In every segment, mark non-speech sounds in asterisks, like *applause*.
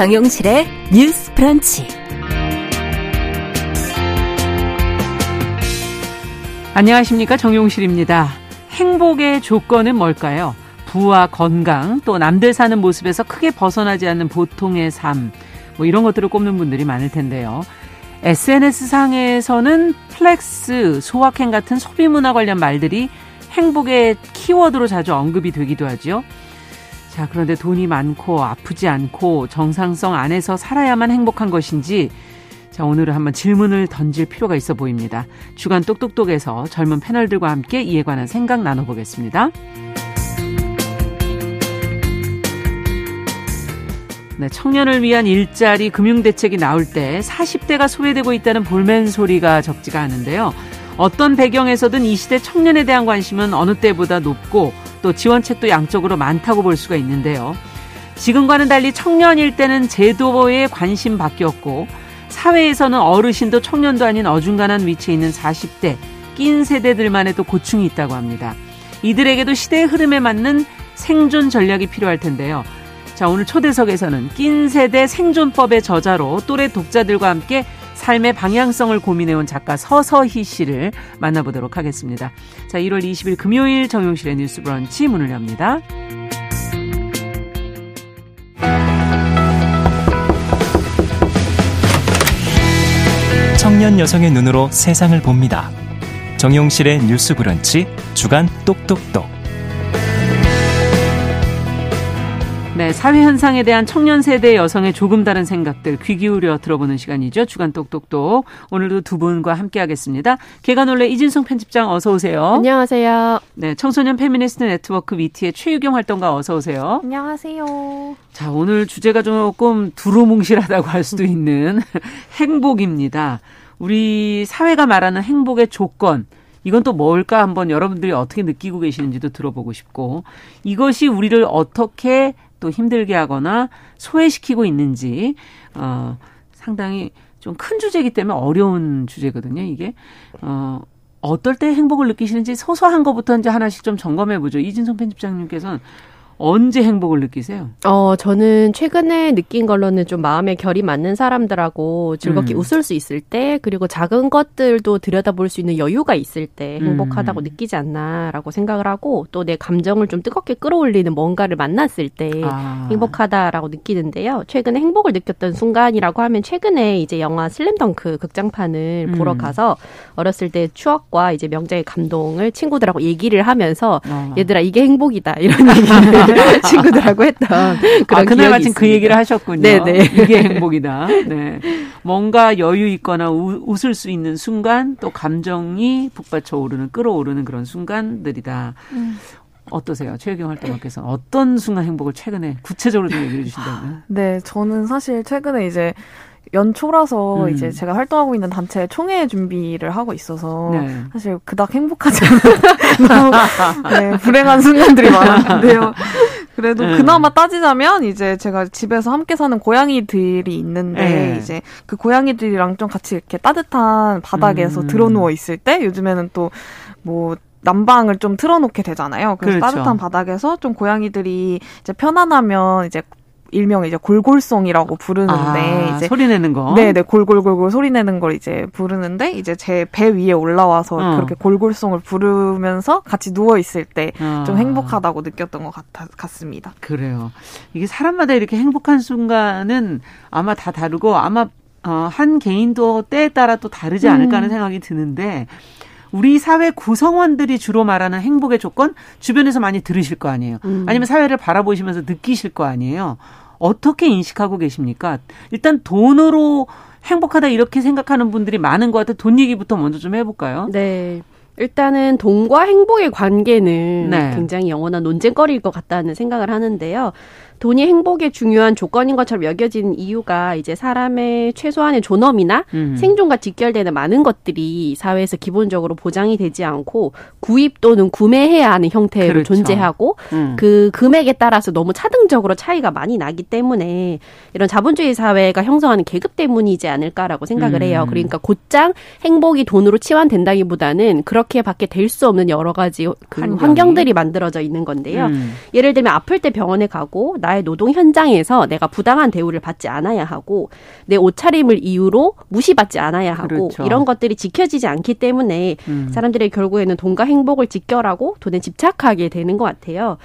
정용실의 뉴스 브런치. 안녕하십니까. 정용실입니다. 행복의 조건은 뭘까요? 부와 건강, 또 남들 사는 모습에서 크게 벗어나지 않는 보통의 삶, 뭐 이런 것들을 꼽는 분들이 많을 텐데요. SNS상에서는 flex, 소확행 같은 소비 문화 관련 말들이 행복의 키워드로 자주 언급이 되기도 하죠. 자, 그런데 돈이 많고 아프지 않고 정상성 안에서 살아야만 행복한 것인지 자, 오늘은 한번 질문을 던질 필요가 있어 보입니다. 주간 똑똑똑에서 젊은 패널들과 함께 이에 관한 생각 나눠보겠습니다. 네, 청년을 위한 일자리 금융대책이 나올 때 40대가 소외되고 있다는 볼멘 소리가 적지가 않은데요. 어떤 배경에서든 이 시대 청년에 대한 관심은 어느 때보다 높고 또 지원책도 양적으로 많다고 볼 수가 있는데요. 지금과는 달리 청년일 때는 제도에 관심 바뀌었고 사회에서는 어르신도 청년도 아닌 어중간한 위치에 있는 40대 낀 세대들만의 또 고충이 있다고 합니다. 이들에게도 시대의 흐름에 맞는 생존 전략이 필요할 텐데요. 자, 오늘 초대석에서는 낀 세대 생존법의 저자로 또래 독자들과 함께 삶의 방향성을 고민해온 작가 서서희 씨를 만나보도록 하겠습니다. 자, 1월 20일 금요일 정용실의 뉴스 브런치 문을 엽니다. 청년 여성의 눈으로 세상을 봅니다. 정용실의 뉴스 브런치 주간 똑똑똑. 네, 사회 현상에 대한 청년 세대 여성의 조금 다른 생각들 귀 기울여 들어보는 시간이죠. 주간 똑똑똑. 오늘도 두 분과 함께 하겠습니다. 개관올레 이진성 편집장 어서 오세요. 안녕하세요. 네, 청소년 페미니스트 네트워크 위티의 최유경 활동가 어서 오세요. 안녕하세요. 자, 오늘 주제가 조금 두루뭉실하다고 할 수도 있는 *laughs* 행복입니다. 우리 사회가 말하는 행복의 조건 이건 또 뭘까 한번 여러분들이 어떻게 느끼고 계시는지도 들어보고 싶고 이것이 우리를 어떻게 또 힘들게 하거나 소외시키고 있는지 어 상당히 좀 큰 주제이기 때문에 어려운 주제거든요. 이게 어 어떨 때 행복을 느끼시는지 소소한 것부터 이제 하나씩 좀 점검해 보죠. 이진성 편집장님께서는 언제 행복을 느끼세요? 어, 저는 최근에 느낀 걸로는 좀 마음에 결이 맞는 사람들하고 즐겁게 음. 웃을 수 있을 때, 그리고 작은 것들도 들여다볼 수 있는 여유가 있을 때 행복하다고 음. 느끼지 않나라고 생각을 하고, 또 내 감정을 좀 뜨겁게 끌어올리는 뭔가를 만났을 때 아. 행복하다라고 느끼는데요. 최근에 행복을 느꼈던 순간이라고 하면 최근에 이제 영화 슬램덩크 극장판을 음. 보러 가서 어렸을 때 추억과 이제 명작의 감동을 친구들하고 얘기를 하면서 어. 얘들아 이게 행복이다 이런 *laughs* 얘기를 *laughs* 친구들하고 했던 그런 아, 그날 마침 그 있습니다. 얘기를 하셨군요. 네네. 이게 행복이다. 네. 뭔가 여유 있거나 우- 웃을 수 있는 순간 또 감정이 북받쳐 오르는 끌어오르는 그런 순간들이다. 어떠세요? 최혜경 활동가께서 어떤 순간 행복을 최근에 구체적으로 좀 얘기해 주신다면? 네, 저는 사실 최근에 이제 연초라서 음. 이제 제가 활동하고 있는 단체 총회 준비를 하고 있어서 네. 사실 그닥 행복하지 않아요. *laughs* 네, 불행한 순간들이 *laughs* 많았는데요. 그래도 음. 그나마 따지자면 이제 제가 집에서 함께 사는 고양이들이 있는데 네. 이제 그 고양이들이랑 좀 같이 이렇게 따뜻한 바닥에서 음. 드러누워 있을 때 요즘에는 또뭐 난방을 좀 틀어놓게 되잖아요. 그래서 그렇죠. 따뜻한 바닥에서 좀 고양이들이 이제 편안하면 이제 일명 이제 골골송이라고 부르는데 아, 이제 소리 내는 거. 네 네 골골골골 소리 내는 걸 이제 부르는데 이제 제 배 위에 올라와서 어. 그렇게 골골송을 부르면서 같이 누워 있을 때좀 아. 행복하다고 느꼈던 것 같아, 같습니다. 그래요. 이게 사람마다 이렇게 행복한 순간은 아마 다 다르고 아마 어, 한 개인도 때에 따라 또 다르지 않을까 하는 생각이 드는데 우리 사회 구성원들이 주로 말하는 행복의 조건 주변에서 많이 들으실 거 아니에요. 음. 아니면 사회를 바라보시면서 느끼실 거 아니에요. 어떻게 인식하고 계십니까? 일단 돈으로 행복하다 이렇게 생각하는 분들이 많은 것 같아요. 돈 얘기부터 먼저 좀 해볼까요? 네. 일단은 돈과 행복의 관계는 네. 굉장히 영원한 논쟁거리일 것 같다는 생각을 하는데요. 돈이 행복의 중요한 조건인 것처럼 여겨지는 이유가 이제 사람의 최소한의 존엄이나 음. 생존과 직결되는 많은 것들이 사회에서 기본적으로 보장이 되지 않고 구입 또는 구매해야 하는 형태로 그렇죠. 존재하고 음. 그 금액에 따라서 너무 차등적으로 차이가 많이 나기 때문에 이런 자본주의 사회가 형성하는 계급 때문이지 않을까라고 생각을 음. 해요. 그러니까 곧장 행복이 돈으로 치환된다기보다는 그렇게밖에 될 수 없는 여러 가지 그. 환경들이 만들어져 있는 건데요. 음. 예를 들면 아플 때 병원에 가고 나의 노동 현장에서 내가 부당한 대우를 받지 않아야 하고 내 옷차림을 이유로 무시받지 않아야 하고 그렇죠. 이런 것들이 지켜지지 않기 때문에 음. 사람들이 결국에는 돈과 행복을 직결하고 돈에 집착하게 되는 것 같아요.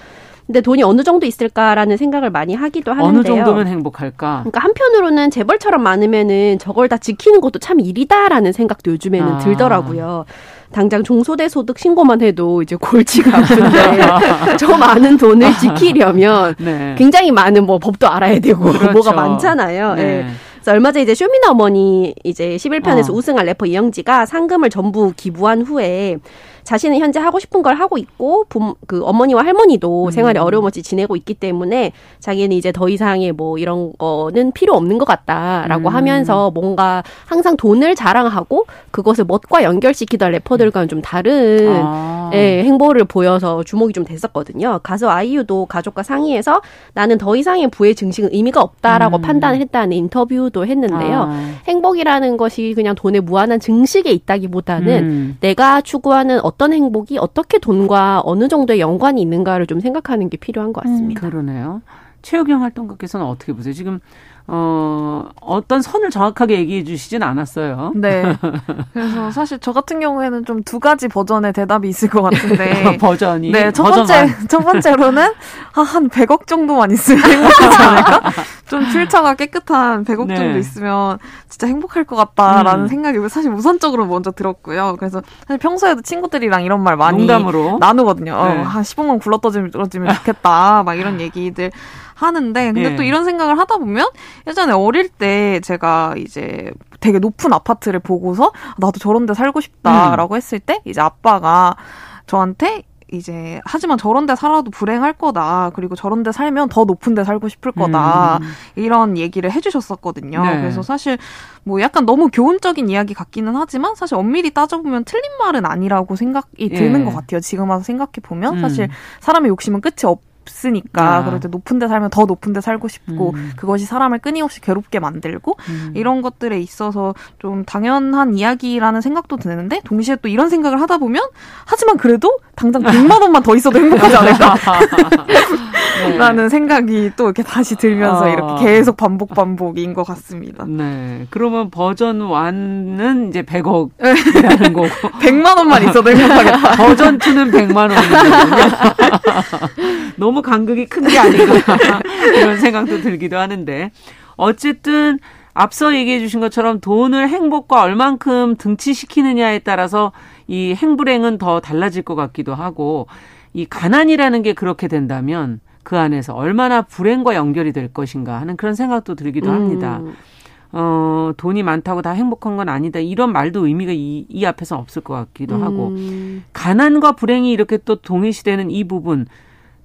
근데 돈이 어느 정도 있을까라는 생각을 많이 하기도 하는데요. 어느 정도면 행복할까? 그러니까 한편으로는 재벌처럼 많으면은 저걸 다 지키는 것도 참 일이다라는 생각도 요즘에는 아. 들더라고요. 당장 종소대 소득 신고만 해도 이제 골치가 아픈데 *laughs* 저 많은 돈을 지키려면 네. 굉장히 많은 뭐 법도 알아야 되고 그렇죠. 뭐가 많잖아요. 네. 예. 그래서 얼마 전에 이제 쇼미더머니 이제 11편에서 어. 우승한 래퍼 이영지가 상금을 전부 기부한 후에 자신은 현재 하고 싶은 걸 하고 있고 부, 그 어머니와 할머니도 음. 생활에 어려움 없이 지내고 있기 때문에 자기는 이제 더 이상의 뭐 이런 거는 필요 없는 것 같다라고 음. 하면서 뭔가 항상 돈을 자랑하고 그것을 멋과 연결시키던 래퍼들과는 좀 다른 아. 예, 행보를 보여서 주목이 좀 됐었거든요. 가수 아이유도 가족과 상의해서 나는 더 이상의 부의 증식은 의미가 없다라고 음. 판단을 했다는 인터뷰도 했는데요. 아. 행복이라는 것이 그냥 돈의 무한한 증식에 있다기보다는 음. 내가 추구하는 어떤 행복이 어떻게 돈과 어느 정도의 연관이 있는가를 좀 생각하는 게 필요한 것 같습니다. 그러네요. 최욱영 활동가께서는 어떻게 보세요? 지금 어 어떤 선을 정확하게 얘기해 주시진 않았어요. 네. *laughs* 그래서 사실 저 같은 경우에는 좀 두 가지 버전의 대답이 있을 것 같은데. *laughs* 버전이 네, 첫 번째, 만- *laughs* 첫 번째로는, 아, 한 100억 정도만 있으면 행복하지 않을까? 좀 필터가 깨끗한 100억 네. 정도 있으면 진짜 행복할 것 같다라는 음. 생각이 사실 우선적으로 먼저 들었고요. 그래서 사실 평소에도 친구들이랑 이런 말 많이 농담으로 나누거든요. 어, 네. 한 10억만 굴러떨어지면 좋겠다. 막 이런 얘기들 하는데, 근데 예. 또 이런 생각을 하다 보면 예전에 어릴 때 제가 이제 되게 높은 아파트를 보고서 나도 저런 데 살고 싶다라고 했을 때 이제 아빠가 저한테 이제 하지만 저런 데 살아도 불행할 거다. 그리고 저런 데 살면 더 높은 데 살고 싶을 거다. 음. 이런 얘기를 해 주셨었거든요. 네. 그래서 사실 뭐 약간 너무 교훈적인 이야기 같기는 하지만 사실 엄밀히 따져보면 틀린 말은 아니라고 생각이 드는 예. 것 같아요. 지금 와서 생각해 보면 음. 사실 사람의 욕심은 끝이 없 으니까 아. 그럴 때 높은 데 살면 더 높은 데 살고 싶고 음. 그것이 사람을 끊임없이 괴롭게 만들고 음. 이런 것들에 있어서 좀 당연한 이야기라는 생각도 드는데 동시에 또 이런 생각을 하다 보면 하지만 그래도 당장 100만 원만 더 있어도 행복하지 않을까? *laughs* 네. 라는 생각이 또 이렇게 다시 들면서 아. 이렇게 계속 반복 반복인 것 같습니다. 네. 그러면 버전 1은 이제 100억이라는 거고 *laughs* 100만 원만 있어도 행복하겠다. *laughs* 버전 2는 100만 원이거든요. 너무 간극이 큰 게 아닌가 *laughs* 이런 생각도 들기도 하는데 어쨌든 앞서 얘기해 주신 것처럼 돈을 행복과 얼만큼 등치시키느냐에 따라서 이 행불행은 더 달라질 것 같기도 하고 이 가난이라는 게 그렇게 된다면 그 안에서 얼마나 불행과 연결이 될 것인가 하는 그런 생각도 들기도 합니다. 음. 어, 돈이 많다고 다 행복한 건 아니다. 이런 말도 의미가 이, 이 앞에서 없을 것 같기도 하고. 음. 가난과 불행이 이렇게 또 동일시되는 이 부분.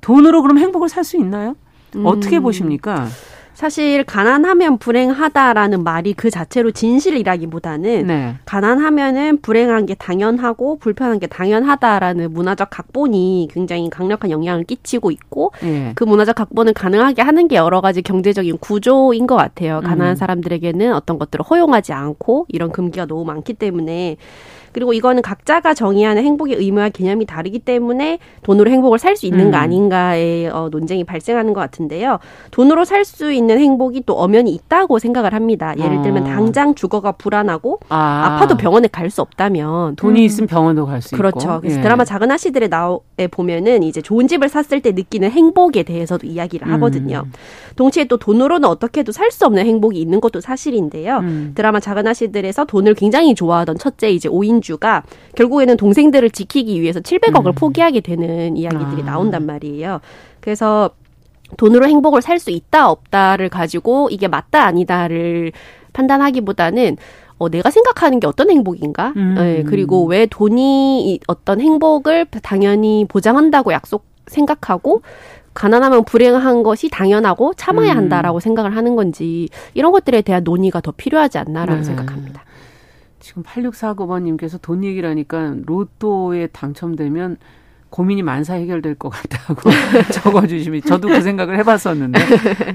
돈으로 그럼 행복을 살 수 있나요? 어떻게 음. 보십니까? 사실 가난하면 불행하다라는 말이 그 자체로 진실이라기보다는 네. 가난하면은 불행한 게 당연하고 불편한 게 당연하다라는 문화적 각본이 굉장히 강력한 영향을 끼치고 있고 예. 그 문화적 각본을 가능하게 하는 게 여러 가지 경제적인 구조인 것 같아요. 가난한 음. 사람들에게는 어떤 것들을 허용하지 않고 이런 금기가 너무 많기 때문에 그리고 이거는 각자가 정의하는 행복의 의무와 개념이 다르기 때문에 돈으로 행복을 살 수 있는가 음. 아닌가의 어, 논쟁이 발생하는 것 같은데요. 돈으로 살 수 있는 행복이 또 엄연히 있다고 생각을 합니다. 예를 들면 어. 당장 주거가 불안하고 아, 아파도 병원에 갈 수 없다면 돈이 있으면 병원도 갈 수 있고. 그렇죠. 그래서 예. 드라마 작은 아씨들의 나에 보면은 이제 좋은 집을 샀을 때 느끼는 행복에 대해서도 이야기를 음. 하거든요. 동시에 또 돈으로는 어떻게 해도 살 수 없는 행복이 있는 것도 사실인데요. 음. 드라마 작은 아씨들에서 돈을 굉장히 좋아하던 첫째 이제 오인 주가 결국에는 동생들을 지키기 위해서 700억을 음. 포기하게 되는 이야기들이 아. 나온단 말이에요. 그래서 돈으로 행복을 살 수 있다 없다를 가지고 이게 맞다 아니다를 판단하기보다는 어, 내가 생각하는 게 어떤 행복인가? 음. 예, 그리고 왜 돈이 이 어떤 행복을 당연히 보장한다고 약속 생각하고 가난하면 불행한 것이 당연하고 참아야 음. 한다라고 생각을 하는 건지 이런 것들에 대한 논의가 더 필요하지 않나라고 네. 생각합니다. 지금 8649번님께서 돈 얘기를 하니까 로또에 당첨되면 고민이 만사 해결될 것 같다고 *laughs* 적어주시면 저도 그 생각을 해봤었는데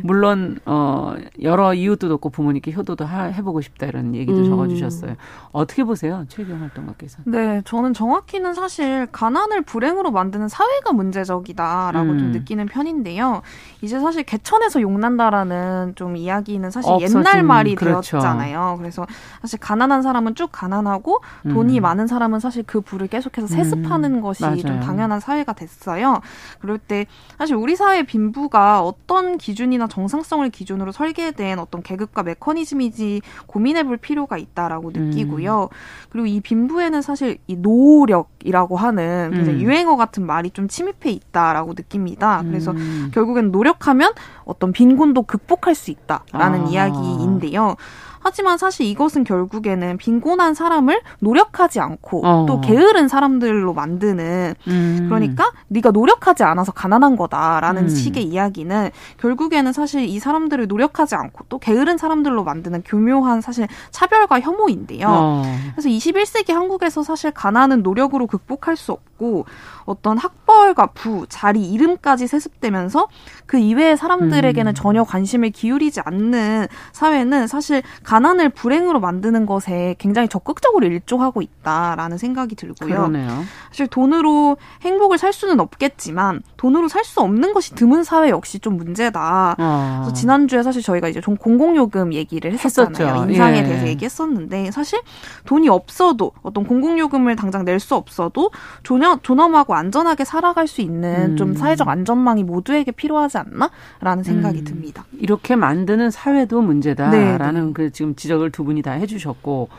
물론 어 여러 이유도 높고 부모님께 효도도 하, 해보고 싶다 이런 얘기도 음. 적어주셨어요. 어떻게 보세요, 최경 활동가께서? 네, 저는 정확히는 사실 가난을 불행으로 만드는 사회가 문제적이다라고 음. 좀 느끼는 편인데요. 이제 사실 개천에서 용난다라는 좀 이야기는 사실 없어진, 옛날 말이 그렇죠. 되었잖아요. 그래서 사실 가난한 사람은 쭉 가난하고 돈이 음. 많은 사람은 사실 그 부를 계속해서 세습하는 음. 것이 맞아요. 좀 당연. 당연한 사회가 됐어요. 그럴 때 사실 우리 사회 빈부가 어떤 기준이나 정상성을 기준으로 설계된 어떤 계급과 메커니즘이지 고민해 볼 필요가 있다라고 느끼고요. 음. 그리고 이 빈부에는 사실 이 노력이라고 하는 음. 유행어 같은 말이 좀 침입해 있다라고 느낍니다. 그래서 음. 결국엔 노력하면 어떤 빈곤도 극복할 수 있다라는 아. 이야기인데요. 하지만 사실 이것은 결국에는 빈곤한 사람을 노력하지 않고 어. 또 게으른 사람들로 만드는 음. 그러니까 네가 노력하지 않아서 가난한 거다라는 음. 식의 이야기는 결국에는 사실 이 사람들을 노력하지 않고 또 게으른 사람들로 만드는 교묘한 사실 차별과 혐오인데요. 어. 그래서 21세기 한국에서 사실 가난은 노력으로 극복할 수 없고 어떤 학벌과 부, 자리, 이름까지 세습되면서 그 이외의 사람들에게는 음. 전혀 관심을 기울이지 않는 사회는 사실 가난을 불행으로 만드는 것에 굉장히 적극적으로 일조하고 있다라는 생각이 들고요. 그러네요. 사실 돈으로 행복을 살 수는 없겠지만 돈으로 살 수 없는 것이 드문 사회 역시 좀 문제다. 어. 그래서 지난주에 사실 저희가 이제 좀 공공요금 얘기를 했었잖아요. 했었죠. 인상에 예. 대해서 얘기했었는데 사실 돈이 없어도 어떤 공공요금을 당장 낼 수 없어도 존엄, 존엄하고 안전하게 살아갈 수 있는 음. 좀 사회적 안전망이 모두에게 필요하지 않나라는 생각이 음. 듭니다. 이렇게 만드는 사회도 문제다라는 네, 네. 그 지금 지적을 두 분이 다 해주셨고.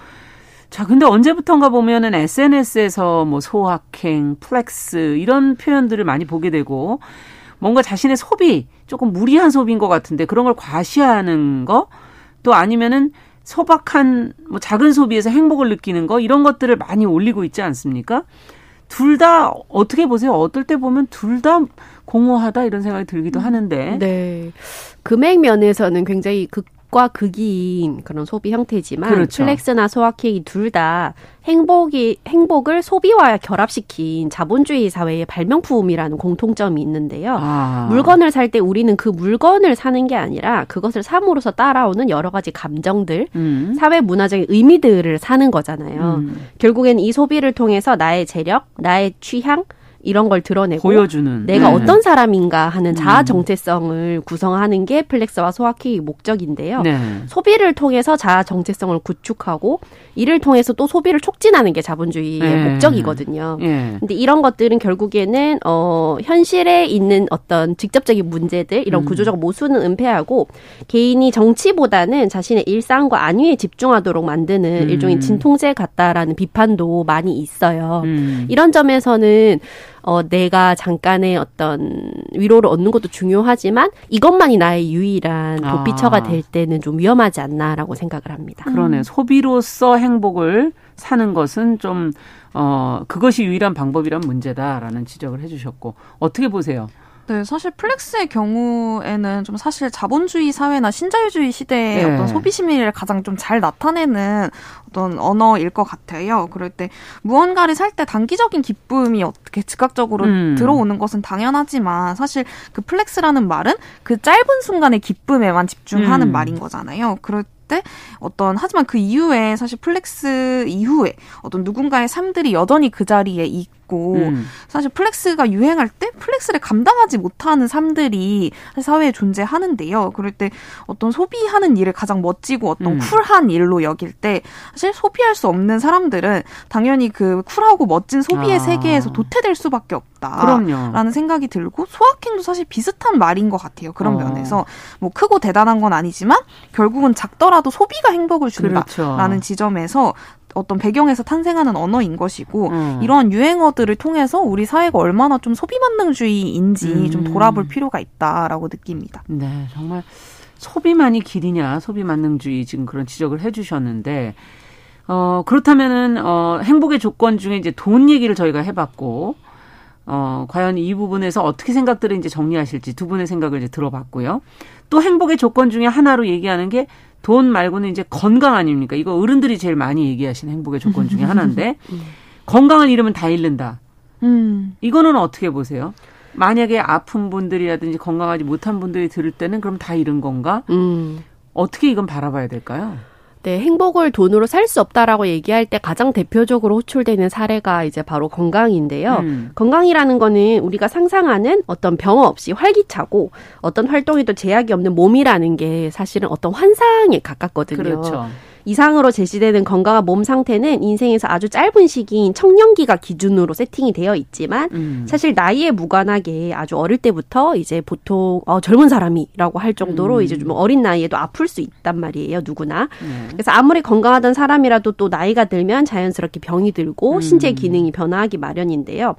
자, 근데 언제부턴가 보면은 SNS에서 뭐 소확행, flex 이런 표현들을 많이 보게 되고 뭔가 자신의 소비 조금 무리한 소비인 것 같은데 그런 걸 과시하는 거 또 아니면은 소박한 뭐 작은 소비에서 행복을 느끼는 거 이런 것들을 많이 올리고 있지 않습니까? 둘 다 어떻게 보세요? 어떨 때 보면 둘 다 공허하다 이런 생각이 들기도 하는데. 네. 금액 면에서는 굉장히 극 극과 극인 그런 소비 형태지만 그렇죠. 플렉스나 소확행이 둘다 행복이 행복을 소비와 결합시킨 자본주의 사회의 발명품이라는 공통점이 있는데요. 아. 물건을 살 때 우리는 그 물건을 사는 게 아니라 그것을 삼으로써 따라오는 여러 가지 감정들, 음. 사회 문화적인 의미들을 사는 거잖아요. 음. 결국엔 이 소비를 통해서 나의 재력, 나의 취향, 이런 걸 드러내고 보여주는 내가 네. 어떤 사람인가 하는 자아 음. 정체성을 구성하는 게 flex와 소확행의 목적인데요. 네. 소비를 통해서 자아 정체성을 구축하고 이를 통해서 또 소비를 촉진하는 게 자본주의의 네. 목적이거든요. 네. 근데 이런 것들은 결국에는 어 현실에 있는 어떤 직접적인 문제들 이런 음. 구조적 모순은 은폐하고 개인이 정치보다는 자신의 일상과 안위에 집중하도록 만드는 음. 일종의 진통제 같다라는 비판도 많이 있어요. 음. 이런 점에서는 어, 내가 잠깐의 어떤 위로를 얻는 것도 중요하지만 이것만이 나의 유일한 아. 도피처가 될 때는 좀 위험하지 않나라고 생각을 합니다. 그러네요. 소비로서 행복을 사는 것은 좀, 어, 그것이 유일한 방법이란 문제다라는 지적을 해주셨고, 어떻게 보세요? 네, 사실 flex의 경우에는 좀 사실 자본주의 사회나 신자유주의 시대의 네. 어떤 소비 심리를 가장 좀 잘 나타내는 어떤 언어일 것 같아요. 그럴 때 무언가를 살 때 단기적인 기쁨이 어떻게 즉각적으로 음. 들어오는 것은 당연하지만 사실 그 flex라는 말은 그 짧은 순간의 기쁨에만 집중하는 음. 말인 거잖아요. 그럴 때 어떤 하지만 그 이후에 사실 flex 이후에 어떤 누군가의 삶들이 여전히 그 자리에 있고 음. 사실 flex가 유행할 때 flex를 감당하지 못하는 삶들이 사회에 존재하는데요. 그럴 때 어떤 소비하는 일을 가장 멋지고 어떤 음. 쿨한 일로 여길 때 사실 소비할 수 없는 사람들은 당연히 그 쿨하고 멋진 소비의 아. 세계에서 도태될 수밖에 없다. 그럼요. 라는 생각이 들고 소확행도 사실 비슷한 말인 것 같아요. 그런 어. 면에서 뭐 크고 대단한 건 아니지만 결국은 작더라도 소비가 행복을 준다라는 그렇죠. 지점에서 어떤 배경에서 탄생하는 언어인 것이고 음. 이러한 유행어들을 통해서 우리 사회가 얼마나 좀 소비 만능주의인지 음. 좀 돌아볼 필요가 있다라고 느낍니다. 네, 정말 소비만이 길이냐 소비 만능주의 지금 그런 지적을 해주셨는데 어 그렇다면은 어 행복의 조건 중에 이제 돈 얘기를 저희가 해봤고 어 과연 이 부분에서 어떻게 생각들을 이제 정리하실지 두 분의 생각을 이제 들어봤고요. 또 행복의 조건 중에 하나로 얘기하는 게 돈 말고는 이제 건강 아닙니까? 이거 어른들이 제일 많이 얘기하시는 행복의 조건 중에 하나인데 *laughs* 음. 건강을 잃으면 다 잃는다. 음. 이거는 어떻게 보세요? 만약에 아픈 분들이라든지 건강하지 못한 분들이 들을 때는 그럼 다 이런 건가? 음. 어떻게 이건 바라봐야 될까요? 네, 행복을 돈으로 살 수 없다라고 얘기할 때 가장 대표적으로 호출되는 사례가 이제 바로 건강인데요. 음. 건강이라는 거는 우리가 상상하는 어떤 병 없이 활기차고 어떤 활동에도 제약이 없는 몸이라는 게 사실은 어떤 환상에 가깝거든요. 그렇죠. 이상으로 제시되는 건강한 몸 상태는 인생에서 아주 짧은 시기인 청년기가 기준으로 세팅이 되어 있지만 음. 사실 나이에 무관하게 아주 어릴 때부터 이제 보통 어, 젊은 사람이라고 할 정도로 음. 이제 좀 어린 나이에도 아플 수 있단 말이에요 누구나 네. 그래서 아무리 건강하던 사람이라도 또 나이가 들면 자연스럽게 병이 들고 음. 신체 기능이 변화하기 마련인데요.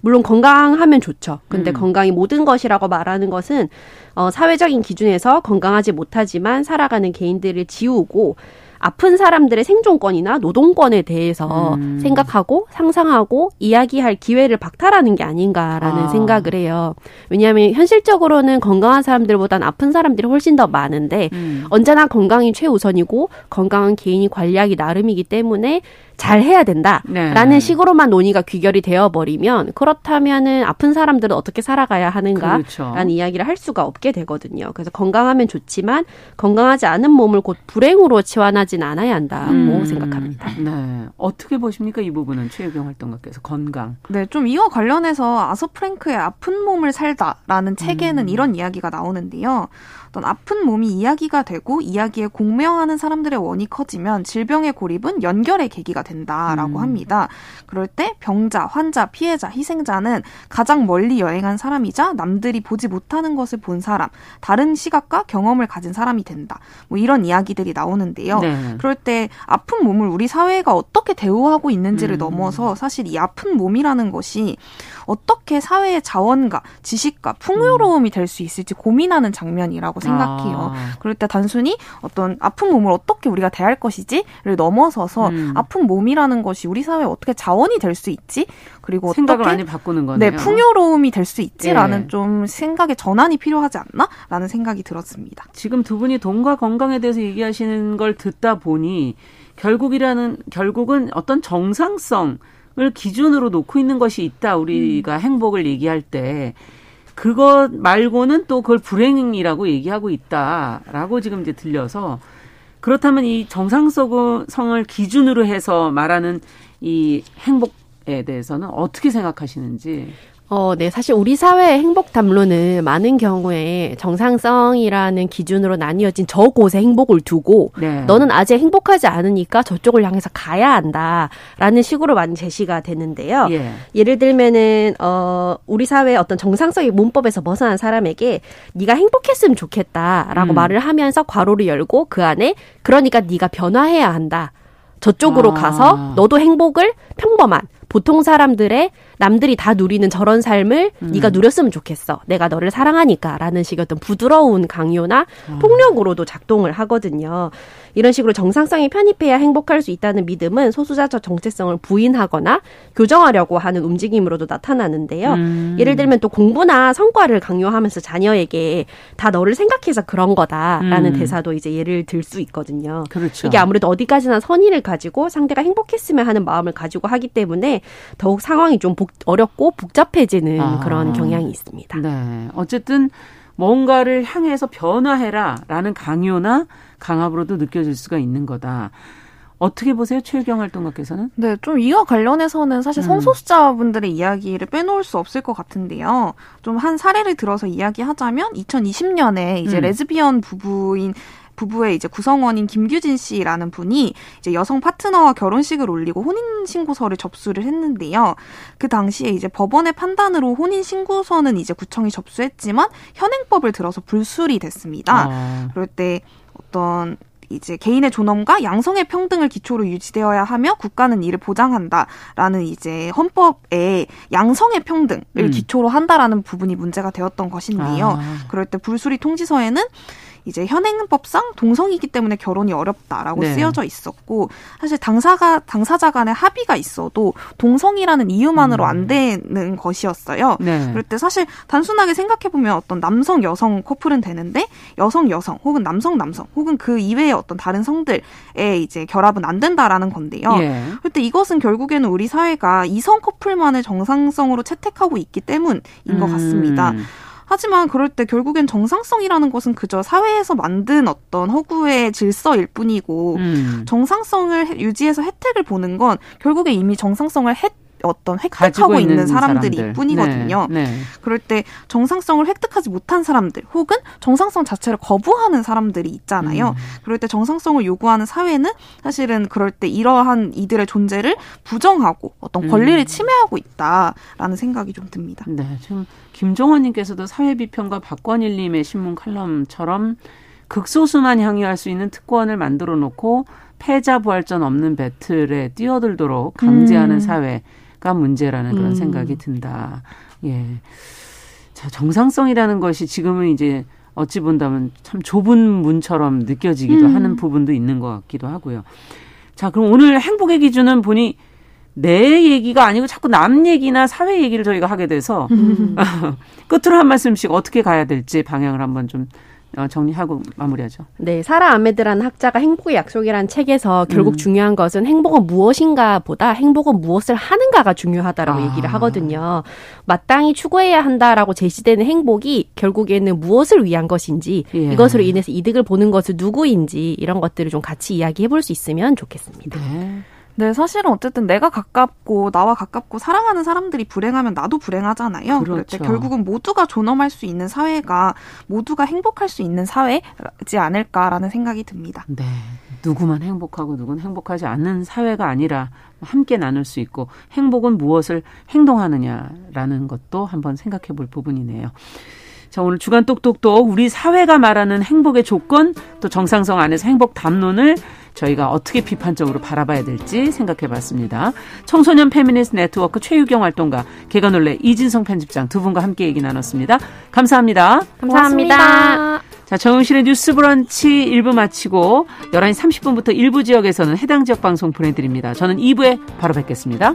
물론 건강하면 좋죠. 근데 음. 건강이 모든 것이라고 말하는 것은 어, 사회적인 기준에서 건강하지 못하지만 살아가는 개인들을 지우고 아픈 사람들의 생존권이나 노동권에 대해서 음. 생각하고 상상하고 이야기할 기회를 박탈하는 게 아닌가라는 아. 생각을 해요. 왜냐하면 현실적으로는 건강한 사람들보다는 아픈 사람들이 훨씬 더 많은데 음. 언제나 건강이 최우선이고 건강한 개인이 관리하기 나름이기 때문에 잘 해야 된다라는 네. 식으로만 논의가 귀결이 되어 버리면 그렇다면은 아픈 사람들은 어떻게 살아가야 하는가라는 그렇죠. 이야기를 할 수가 없게 되거든요. 그래서 건강하면 좋지만 건강하지 않은 몸을 곧 불행으로 치환하진 않아야 한다고 음. 생각합니다. 네. 어떻게 보십니까 이 부분은 최유경 활동가께서 건강. 네, 좀 이와 관련해서 아서 프랭크의 아픈 몸을 살다라는 책에는 음. 이런 이야기가 나오는데요. 어떤 아픈 몸이 이야기가 되고 이야기에 공명하는 사람들의 원이 커지면 질병의 고립은 연결의 계기가 된다라고 음. 합니다. 그럴 때 병자, 환자, 피해자, 희생자는 가장 멀리 여행한 사람이자 남들이 보지 못하는 것을 본 사람, 다른 시각과 경험을 가진 사람이 된다. 뭐 이런 이야기들이 나오는데요. 네. 그럴 때 아픈 몸을 우리 사회가 어떻게 대우하고 있는지를 음. 넘어서 사실 이 아픈 몸이라는 것이 어떻게 사회의 자원과 지식과 풍요로움이 될 수 있을지 고민하는 장면이라고 생각해요. 아. 그럴 때 단순히 어떤 아픈 몸을 어떻게 우리가 대할 것이지를 넘어서서 음. 아픈 몸이라는 것이 우리 사회에 어떻게 자원이 될 수 있지? 그리고 생각을 어떻게 많이 바꾸는 거네요. 네, 풍요로움이 될 수 있지라는 네. 좀 생각의 전환이 필요하지 않나?라는 생각이 들었습니다. 지금 두 분이 돈과 건강에 대해서 얘기하시는 걸 듣다 보니 결국이라는 결국은 어떤 정상성 을 기준으로 놓고 있는 것이 있다. 우리가 음. 행복을 얘기할 때 그것 말고는 또 그걸 불행이라고 얘기하고 있다라고 지금 이제 들려서 그렇다면 이 정상성을 기준으로 해서 말하는 이 행복에 대해서는 어떻게 생각하시는지 어, 네. 사실 우리 사회의 행복 담론은 많은 경우에 정상성이라는 기준으로 나뉘어진 저곳의 행복을 두고 네. 너는 아직 행복하지 않으니까 저쪽을 향해서 가야 한다라는 식으로 많이 제시가 되는데요. 예. 예를 들면은 어, 우리 사회의 어떤 정상성의 문법에서 벗어난 사람에게 네가 행복했으면 좋겠다라고 음. 말을 하면서 괄호를 열고 그 안에 그러니까 네가 변화해야 한다. 저쪽으로 아. 가서 너도 행복을 평범한 보통 사람들의 남들이 다 누리는 저런 삶을 음. 네가 누렸으면 좋겠어. 내가 너를 사랑하니까라는 식의 어떤 부드러운 강요나 음. 폭력으로도 작동을 하거든요. 이런 식으로 정상성이 편입해야 행복할 수 있다는 믿음은 소수자적 정체성을 부인하거나 교정하려고 하는 움직임으로도 나타나는데요. 음. 예를 들면 또 공부나 성과를 강요하면서 자녀에게 다 너를 생각해서 그런 거다라는 음. 대사도 이제 예를 들 수 있거든요. 그렇죠. 이게 아무래도 어디까지나 선의를 가지고 상대가 행복했으면 하는 마음을 가지고 하기 때문에 더욱 상황이 좀 복, 어렵고 복잡해지는 아. 그런 경향이 있습니다. 네. 어쨌든 뭔가를 향해서 변화해라라는 강요나 강압으로도 느껴질 수가 있는 거다. 어떻게 보세요, 최경 활동가께서는? 네, 좀 이와 관련해서는 사실 음. 성소수자분들의 이야기를 빼놓을 수 없을 것 같은데요. 좀 한 사례를 들어서 이야기하자면 2020년에 이제 음. 레즈비언 부부인 부부의 이제 구성원인 김규진 씨라는 분이 이제 여성 파트너와 결혼식을 올리고 혼인 신고서를 접수를 했는데요. 그 당시에 이제 법원의 판단으로 혼인 신고서는 이제 구청이 접수했지만 현행법을 들어서 불수리 됐습니다. 아. 그럴 때 어떤 이제 개인의 존엄과 양성의 평등을 기초로 유지되어야 하며 국가는 이를 보장한다라는 이제 헌법에 양성의 평등을 음. 기초로 한다라는 부분이 문제가 되었던 것인데요. 아. 그럴 때 불수리 통지서에는 이제 현행법상 동성이기 때문에 결혼이 어렵다라고 네. 쓰여져 있었고 사실 당사가 당사자 간의 합의가 있어도 동성이라는 이유만으로 음. 안 되는 것이었어요. 네. 그럴 때 사실 단순하게 생각해 보면 어떤 남성 여성 커플은 되는데 여성 여성 혹은 남성 남성 혹은 그 이외의 어떤 다른 성들의 이제 결합은 안 된다라는 건데요. 예. 그럴 때 이것은 결국에는 우리 사회가 이성 커플만을 정상성으로 채택하고 있기 때문인 음. 것 같습니다. 하지만 그럴 때 결국엔 정상성이라는 것은 그저 사회에서 만든 어떤 허구의 질서일 뿐이고 음. 정상성을 유지해서 혜택을 보는 건 결국에 이미 정상성을 혜 어떤 획득하고 있는, 있는, 사람들이 사람들. 뿐이거든요. 네, 네. 그럴 때 정상성을 획득하지 못한 사람들 혹은 정상성 자체를 거부하는 사람들이 있잖아요. 음. 그럴 때 정상성을 요구하는 사회는 사실은 그럴 때 이러한 이들의 존재를 부정하고 어떤 권리를 음. 침해하고 있다라는 생각이 좀 듭니다. 네, 지금 김종원님께서도 사회비평가 박권일님의 신문 칼럼처럼 극소수만 향유할 수 있는 특권을 만들어 놓고 패자 부활전 없는 배틀에 뛰어들도록 강제하는 음. 사회. 가 문제라는 그런 음. 생각이 든다. 예. 자, 정상성이라는 것이 지금은 이제 어찌 본다면 참 좁은 문처럼 느껴지기도 음. 하는 부분도 있는 것 같기도 하고요. 자, 그럼 오늘 행복의 기준은 보니 내 얘기가 아니고 자꾸 남 얘기나 사회 얘기를 저희가 하게 돼서 음. *laughs* 끝으로 한 말씀씩 어떻게 가야 될지 방향을 한번 좀 어, 정리하고 마무리하죠. 네, 사라 아메드라는 학자가 행복의 약속이라는 책에서 결국 음. 중요한 것은 행복은 무엇인가 보다 행복은 무엇을 하는가가 중요하다라고 아. 얘기를 하거든요. 마땅히 추구해야 한다라고 제시되는 행복이 결국에는 무엇을 위한 것인지 예. 이것으로 인해서 이득을 보는 것은 누구인지 이런 것들을 좀 같이 이야기해 볼 수 있으면 좋겠습니다. 네. 네, 사실은 어쨌든 내가 가깝고 나와 가깝고 사랑하는 사람들이 불행하면 나도 불행하잖아요. 그렇죠. 결국은 모두가 존엄할 수 있는 사회가 모두가 행복할 수 있는 사회지 않을까라는 생각이 듭니다. 네. 누구만 행복하고 누구는 행복하지 않는 사회가 아니라 함께 나눌 수 있고 행복은 무엇을 행동하느냐라는 것도 한번 생각해 볼 부분이네요. 자, 오늘 주간 똑똑똑 우리 사회가 말하는 행복의 조건 또 정상성 안에서 행복 담론을 저희가 어떻게 비판적으로 바라봐야 될지 생각해 봤습니다. 청소년 페미니스트 네트워크 최유경 활동가, 계간홀로 이진송 편집장 두 분과 함께 얘기 나눴습니다. 감사합니다. 감사합니다. 고맙습니다. 자, 정용실의 뉴스 브런치 1부 마치고 11시 30분부터 일부 지역에서는 해당 지역 방송 보내드립니다. 저는 2부에 바로 뵙겠습니다.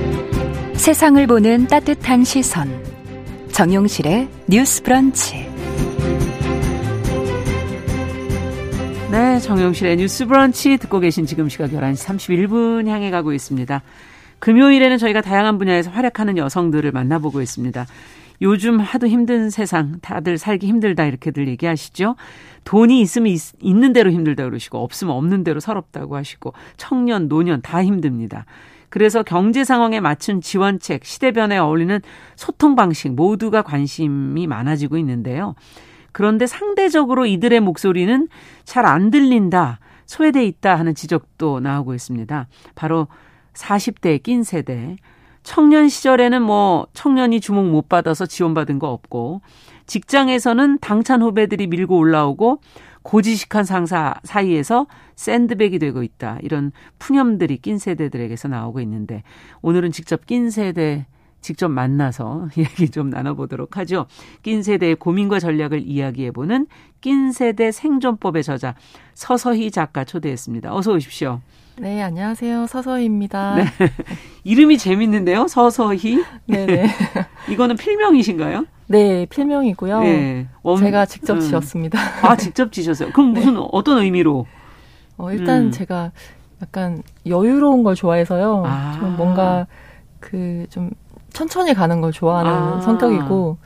세상을 보는 따뜻한 시선. 정용실의 뉴스 브런치. 네, 정용실의 뉴스 브런치 듣고 계신 지금 시각 11시 31분 향해 가고 있습니다. 금요일에는 저희가 다양한 분야에서 활약하는 여성들을 만나보고 있습니다. 요즘 하도 힘든 세상, 다들 살기 힘들다 이렇게들 얘기하시죠. 돈이 있으면 있, 있는 대로 힘들다 그러시고 없으면 없는 대로 서럽다고 하시고 청년, 노년 다 힘듭니다. 그래서 경제 상황에 맞춘 지원책, 시대 변화에 어울리는 소통 방식 모두가 관심이 많아지고 있는데요. 그런데 상대적으로 이들의 목소리는 잘 안 들린다, 소외돼 있다 하는 지적도 나오고 있습니다. 바로 40대 낀 세대. 청년 시절에는 뭐 청년이 주목 못 받아서 지원받은 거 없고 직장에서는 당찬 후배들이 밀고 올라오고 고지식한 상사 사이에서 샌드백이 되고 있다. 이런 푸념들이 낀 세대들에게서 나오고 있는데 오늘은 직접 낀 세대 직접 만나서 *laughs* 이야기 좀 나눠보도록 하죠. 낀 세대의 고민과 전략을 이야기해보는 낀 세대 생존법의 저자 서서희 작가 초대했습니다. 어서 오십시오. 네, 안녕하세요. 서서희입니다. 네. *laughs* 이름이 재밌는데요, 서서희. 네네. *laughs* 이거는 필명이신가요? 네, 필명이고요. 네. 원, 제가 직접 음. 지었습니다. 아, 직접 지셨어요? 그럼 *laughs* 무슨 네. 어떤 의미로? 어, 일단 음. 제가 약간 여유로운 걸 좋아해서요. 아. 좀 뭔가 그 좀 천천히 가는 걸 좋아하는 아. 성격이고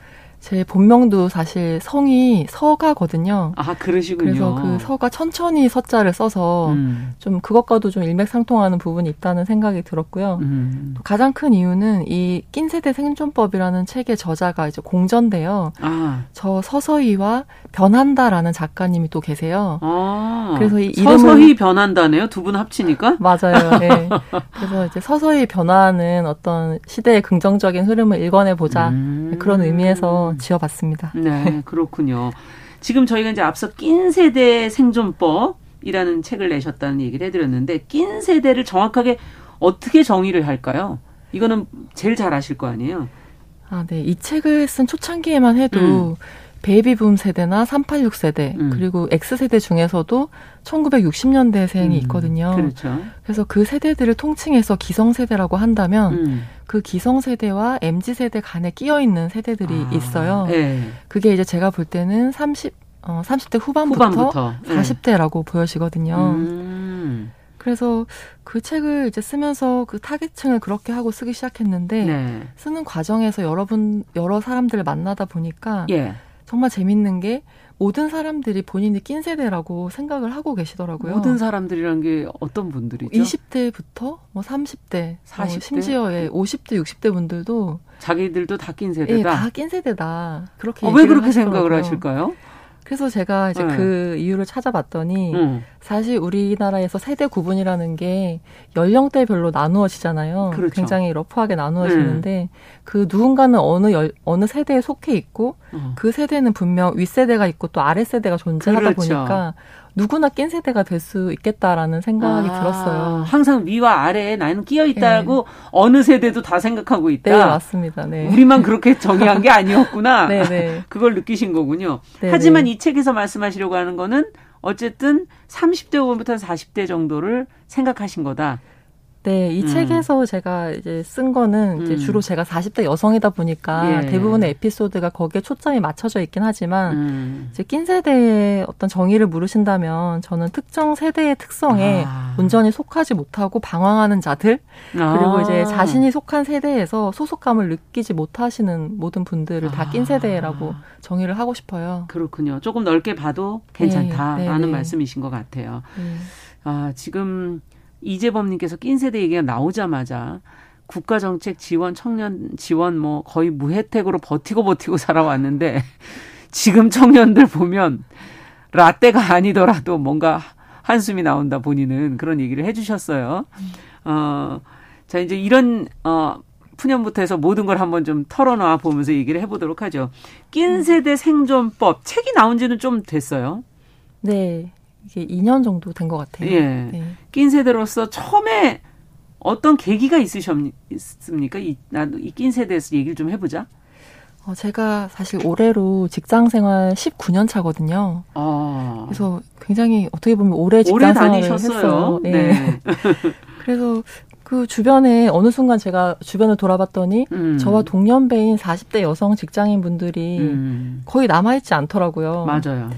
제 본명도 사실 성이 서가거든요. 아, 그러시군요. 그래서 그 서가 천천히 서자를 써서 음. 좀 그것과도 좀 일맥상통하는 부분이 있다는 생각이 들었고요. 음. 가장 큰 이유는 이 낀세대 생존법이라는 책의 저자가 이제 공전데요. 아. 저 서서히와 변한다라는 작가님이 또 계세요. 아. 그래서 이 이름을 서서히 변한다네요. 두 분 합치니까? *laughs* 맞아요. 네. 그래서 이제 서서히 변화하는 어떤 시대의 긍정적인 흐름을 읽어내 보자 음. 그런 의미에서 지어봤습니다. 네, 그렇군요. 지금 저희가 이제 앞서 낀 세대 생존법이라는 책을 내셨다는 얘기를 해드렸는데 낀 세대를 정확하게 어떻게 정의를 할까요? 이거는 제일 잘 아실 거 아니에요? 아, 네. 이 책을 쓴 초창기에만 해도 음. 베이비붐 세대나 386 세대 음. 그리고 X세대 중에서도 1960년대 생이 음. 있거든요. 그렇죠. 그래서 그 세대들을 통칭해서 기성 세대라고 한다면 음. 그 기성세대와 MZ세대 간에 끼어 있는 세대들이 아, 있어요. 네. 그게 이제 제가 볼 때는 30, 어, 30대 후반부터, 후반부터. 40대라고 네. 보여지거든요. 음. 그래서 그 책을 이제 쓰면서 그 타겟층을 그렇게 하고 쓰기 시작했는데 네. 쓰는 과정에서 여러분 여러 사람들을 만나다 보니까 예. 정말 재밌는 게 모든 사람들이 본인이 낀 세대라고 생각을 하고 계시더라고요. 모든 사람들이란 게 어떤 분들이죠? 20대부터 뭐 30대, 40대, 뭐 심지어 예, 50대, 60대 분들도 자기들도 다 낀 세대다. 예, 다낀 세대다. 그렇게 어, 왜 그렇게 하시더라고요. 생각을 하실까요? 그래서 제가 이제 네. 그 이유를 찾아봤더니 음. 사실 우리나라에서 세대 구분이라는 게 연령대별로 나누어지잖아요. 그렇죠. 굉장히 러프하게 나누어지는데 음. 그 누군가는 어느 열, 어느 세대에 속해 있고 어. 그 세대는 분명 윗세대가 있고 또 아랫세대가 존재하다 그렇죠. 보니까 누구나 낀 세대가 될 수 있겠다라는 생각이 아, 들었어요. 항상 위와 아래에 나는 끼어 있다고 네. 어느 세대도 다 생각하고 있다. 네, 맞습니다. 네. 우리만 그렇게 정의한 게 아니었구나. *laughs* 네, 네. *laughs* 그걸 느끼신 거군요. 네, 하지만 네. 이 책에서 말씀하시려고 하는 거는 어쨌든 30대 후반부터 40대 정도를 생각하신 거다. 네, 이 음. 책에서 제가 이제 쓴 거는 이제 음. 주로 제가 40대 여성이다 보니까 예. 대부분의 에피소드가 거기에 초점이 맞춰져 있긴 하지만 음. 이제 낀 세대의 어떤 정의를 물으신다면 저는 특정 세대의 특성에 아. 온전히 속하지 못하고 방황하는 자들 아. 그리고 이제 자신이 속한 세대에서 소속감을 느끼지 못하시는 모든 분들을 다 낀 세대라고 정의를 하고 싶어요. 그렇군요. 조금 넓게 봐도 괜찮다라는 네, 네, 네. 말씀이신 것 같아요. 네. 아, 지금 이재범님께서 낀 세대 얘기가 나오자마자 국가 정책 지원 청년 지원 뭐 거의 무혜택으로 버티고 버티고 살아왔는데 지금 청년들 보면 라떼가 아니더라도 뭔가 한숨이 나온다 본인은 그런 얘기를 해주셨어요. 어, 자 이제 이런 어 푸념부터 해서 모든 걸 한번 좀 털어놔 보면서 얘기를 해보도록 하죠. 낀 세대 생존법 책이 나온 지는 좀 됐어요. 네. 이게 2년 정도 된 것 같아요. 예. 네. 낀 세대로서 처음에 어떤 계기가 있으셨습니까? 이, 나도 이 낀 세대에서 얘기를 좀 해보자. 어, 제가 사실 올해로 직장 생활 19년 차거든요. 아. 그래서 굉장히 어떻게 보면 오래 직장 생활을 했어요. 네. 네. *laughs* 그래서 그 주변에 어느 순간 제가 주변을 돌아봤더니 음. 저와 동년배인 40대 여성 직장인 분들이 음. 거의 남아있지 않더라고요. 맞아요.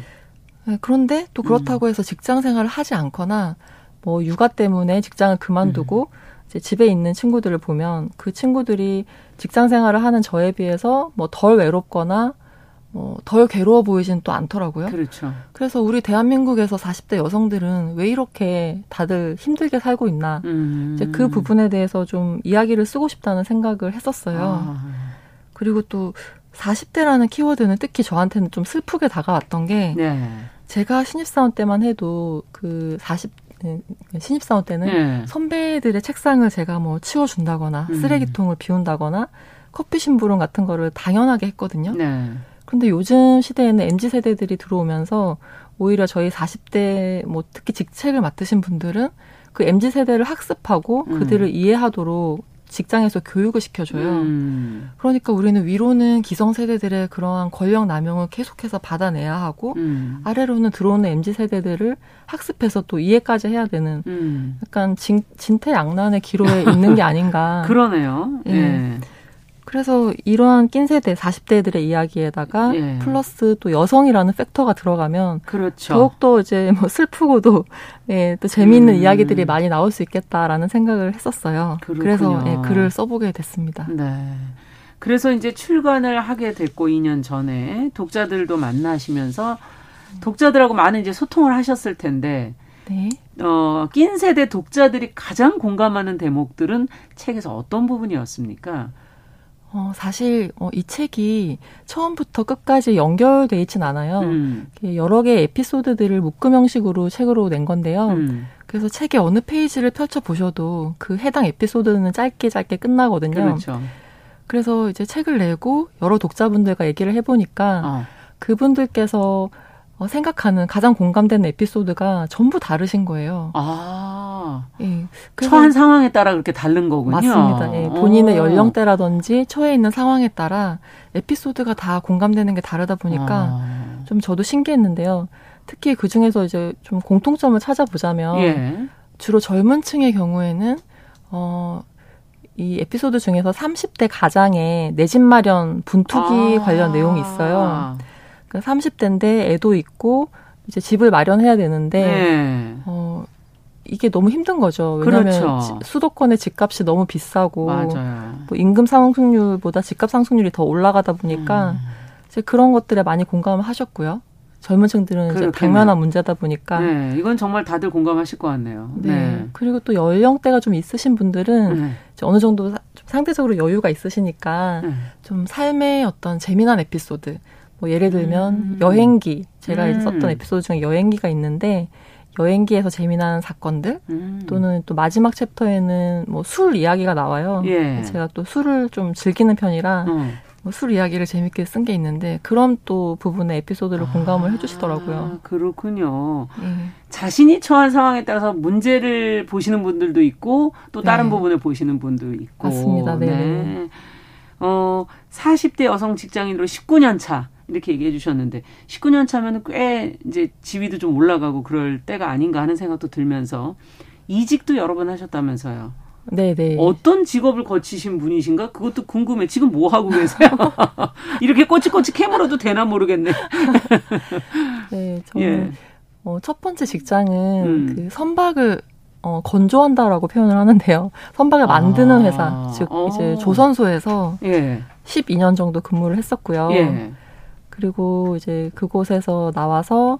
네, 그런데 또 그렇다고 음. 해서 직장 생활을 하지 않거나 뭐 육아 때문에 직장을 그만두고 음. 이제 집에 있는 친구들을 보면 그 친구들이 직장 생활을 하는 저에 비해서 뭐 덜 외롭거나 뭐덜 괴로워 보이진 또 않더라고요. 그렇죠. 그래서 우리 대한민국에서 40대 여성들은 왜 이렇게 다들 힘들게 살고 있나. 음. 이제 그 부분에 대해서 좀 이야기를 쓰고 싶다는 생각을 했었어요. 아. 그리고 또 40대라는 키워드는 특히 저한테는 좀 슬프게 다가왔던 게 네. 제가 신입사원 때만 해도 그 40, 신입사원 때는 네. 선배들의 책상을 제가 뭐 치워준다거나 음. 쓰레기통을 비운다거나 커피 심부름 같은 거를 당연하게 했거든요. 네. 그런데 요즘 시대에는 MZ 세대들이 들어오면서 오히려 저희 40대 뭐 특히 직책을 맡으신 분들은 그 MZ 세대를 학습하고 음. 그들을 이해하도록 직장에서 교육을 시켜줘요. 음. 그러니까 우리는 위로는 기성 세대들의 그러한 권력 남용을 계속해서 받아내야 하고 음. 아래로는 들어오는 MZ 세대들을 학습해서 또 이해까지 해야 되는 음. 약간 진, 진퇴양난의 기로에 있는 게 *laughs* 아닌가. 그러네요. 예. 네. 그래서 이러한 낀 세대 40대들의 이야기에다가 예. 플러스 또 여성이라는 팩터가 들어가면 그렇죠. 더욱더 이제 뭐 슬프고도 예, 또 재미있는 음. 이야기들이 많이 나올 수 있겠다라는 생각을 했었어요. 그렇군요. 그래서 예, 글을 써보게 됐습니다. 네. 그래서 이제 출간을 하게 됐고 2년 전에 독자들도 만나시면서 독자들하고 많은 이제 소통을 하셨을 텐데 네. 어, 낀 세대 독자들이 가장 공감하는 대목들은 책에서 어떤 부분이었습니까? 어, 사실, 어, 이 책이 처음부터 끝까지 연결돼 있진 않아요. 음. 여러 개의 에피소드들을 묶음 형식으로 책으로 낸 건데요. 음. 그래서 책의 어느 페이지를 펼쳐 보셔도 그 해당 에피소드는 짧게 짧게 끝나거든요. 그렇죠. 그래서 이제 책을 내고 여러 독자분들과 얘기를 해보니까 어. 그분들께서 어, 생각하는 가장 공감되는 에피소드가 전부 다르신 거예요. 아. 예. 처한 상황에 따라 그렇게 다른 거군요. 맞습니다. 예. 본인의 오. 연령대라든지 처해 있는 상황에 따라 에피소드가 다 공감되는 게 다르다 보니까 아. 좀 저도 신기했는데요. 특히 그 중에서 이제 좀 공통점을 찾아보자면 예. 주로 젊은 층의 경우에는 어, 이 에피소드 중에서 30대 가장의 내 집 마련 분투기 아. 관련 내용이 있어요. 그러니까 30대인데 애도 있고 이제 집을 마련해야 되는데 네. 어 이게 너무 힘든 거죠. 왜냐하면 그렇죠. 수도권의 집값이 너무 비싸고 뭐 임금 상승률보다 집값 상승률이 더 올라가다 보니까 음. 이제 그런 것들에 많이 공감을 하셨고요. 젊은 층들은 이제 당면한 문제다 보니까. 네, 이건 정말 다들 공감하실 것 같네요. 네. 네. 그리고 또 연령대가 좀 있으신 분들은 네. 어느 정도 상대적으로 여유가 있으시니까 네. 좀 삶의 어떤 재미난 에피소드, 뭐 예를 들면 음. 여행기 제가 음. 썼던 에피소드 중에 여행기가 있는데 여행기에서 재미난 사건들 음. 또는 또 마지막 챕터에는 뭐 술 이야기가 나와요. 예. 제가 또 술을 좀 즐기는 편이라 음. 뭐술 이야기를 재밌게 쓴 게 있는데 그런 또 부분의 에피소드를 아, 공감을 해주시더라고요. 그렇군요. 예. 자신이 처한 상황에 따라서 문제를 보시는 분들도 있고 또 다른 네. 부분을 보시는 분도 있고. 맞습니다. 네. 네. 어, 40대 여성 직장인으로 19년 차. 이렇게 얘기해 주셨는데 19년 차면은 꽤 이제 지위도 좀 올라가고 그럴 때가 아닌가 하는 생각도 들면서 이직도 여러 번 하셨다면서요. 네네. 네. 어떤 직업을 거치신 분이신가? 그것도 궁금해. 지금 뭐 하고 계세요? *laughs* 이렇게 꼬치꼬치 캐물어도 되나 모르겠네. *laughs* 네, 저는 예. 어, 첫 번째 직장은 음. 그 선박을 어, 건조한다라고 표현을 하는데요. 선박을 만드는 아. 회사, 즉 어. 이제 조선소에서 예. 12년 정도 근무를 했었고요. 예. 그리고 이제 그곳에서 나와서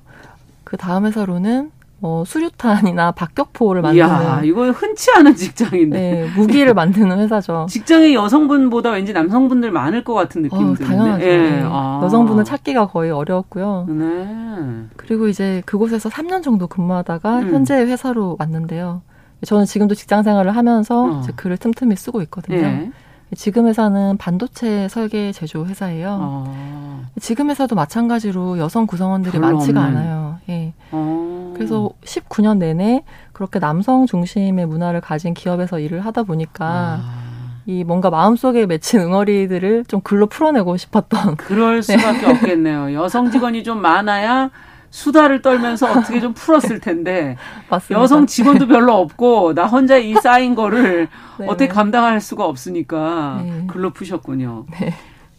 그 다음 회사로는 뭐 수류탄이나 박격포를 만드는 야, 이건 흔치 않은 직장인데 네, 무기를 만드는 회사죠. *laughs* 직장에 여성분보다 왠지 남성분들 많을 것 같은 느낌이 어, 당연하죠. 예. 네. 아. 여성분은 찾기가 거의 어려웠고요. 네. 그리고 이제 그곳에서 3년 정도 근무하다가 음. 현재 회사로 왔는데요. 저는 지금도 직장 생활을 하면서 어. 제 글을 틈틈이 쓰고 있거든요. 네. 지금 회사는 반도체 설계 제조 회사예요. 어. 지금 회사도 마찬가지로 여성 구성원들이 많지가 없는. 않아요. 예. 어. 그래서 19년 내내 그렇게 남성 중심의 문화를 가진 기업에서 일을 하다 보니까 아. 이 뭔가 마음속에 맺힌 응어리들을 좀 글로 풀어내고 싶었던. 그럴 *laughs* 수밖에 네. 없겠네요. 여성 직원이 좀 많아야 수다를 떨면서 어떻게 좀 풀었을 텐데 *laughs* 맞습니다. 여성 직원도 별로 없고 나 혼자 이 쌓인 거를 *laughs* 네. 어떻게 감당할 수가 없으니까 네. 글로 푸셨군요. 네.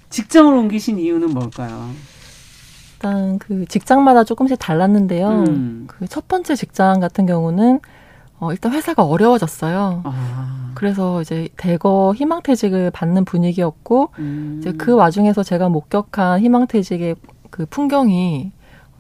직장을 옮기신 이유는 뭘까요? 일단 그 직장마다 조금씩 달랐는데요. 음. 그첫 번째 직장 같은 경우는 어, 일단 회사가 어려워졌어요. 아. 그래서 이제 대거 희망퇴직을 받는 분위기였고, 음. 이제 그 와중에서 제가 목격한 희망퇴직의 그 풍경이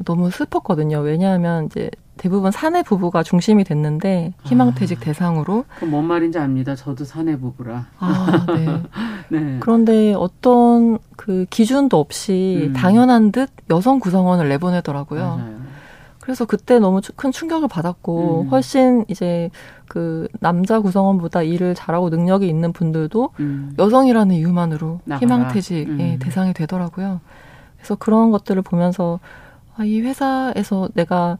너무 슬펐거든요. 왜냐하면 이제 대부분 사내 부부가 중심이 됐는데 희망퇴직 아, 대상으로. 그럼 뭔 말인지 압니다. 저도 사내 부부라. 아, 네. *laughs* 네. 그런데 어떤 그 기준도 없이 음. 당연한 듯 여성 구성원을 내보내더라고요. 맞아요. 그래서 그때 너무 큰 충격을 받았고 음. 훨씬 이제 그 남자 구성원보다 일을 잘하고 능력이 있는 분들도 음. 여성이라는 이유만으로 희망퇴직의 음. 대상이 되더라고요. 그래서 그런 것들을 보면서 아, 이 회사에서 내가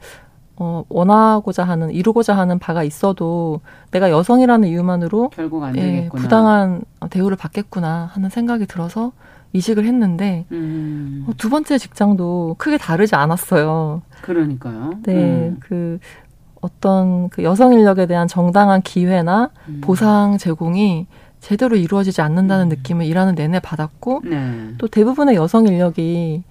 어, 원하고자 하는, 이루고자 하는 바가 있어도 내가 여성이라는 이유만으로 결국 안 예, 부당한 대우를 받겠구나 하는 생각이 들어서 이직을 했는데 음. 어, 두 번째 직장도 크게 다르지 않았어요. 그러니까요. 네, 음. 그 어떤 그 여성 인력에 대한 정당한 기회나 음. 보상 제공이 제대로 이루어지지 않는다는 음. 느낌을 일하는 내내 받았고 네. 또 대부분의 여성 인력이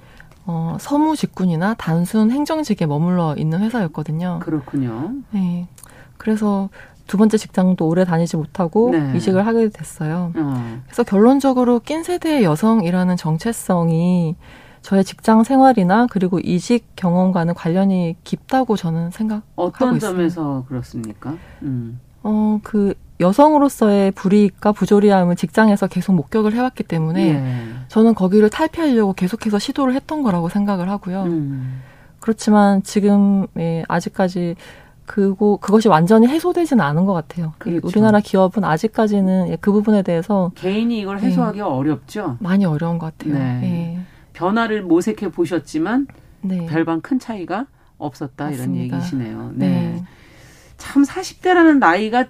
어, 서무 직군이나 단순 행정직에 머물러 있는 회사였거든요. 그렇군요. 네. 그래서 두 번째 직장도 오래 다니지 못하고 네. 이직을 하게 됐어요. 어. 그래서 결론적으로 낀 세대의 여성이라는 정체성이 저의 직장 생활이나 그리고 이직 경험과는 관련이 깊다고 저는 생각하고 어떤 있습니다. 점에서 그렇습니까? 음. 어, 그 여성으로서의 불이익과 부조리함을 직장에서 계속 목격을 해왔기 때문에 예. 저는 거기를 탈피하려고 계속해서 시도를 했던 거라고 생각을 하고요. 음. 그렇지만 지금 예, 아직까지 그거 그것이 완전히 해소되지는 않은 것 같아요. 그렇죠. 우리나라 기업은 아직까지는 예, 그 부분에 대해서 개인이 이걸 해소하기 예, 어렵죠. 많이 어려운 것 같아요. 네. 예. 변화를 모색해 보셨지만 네. 별반 큰 차이가 없었다 맞습니다. 이런 얘기시네요. 네. 네. 참 40대라는 나이가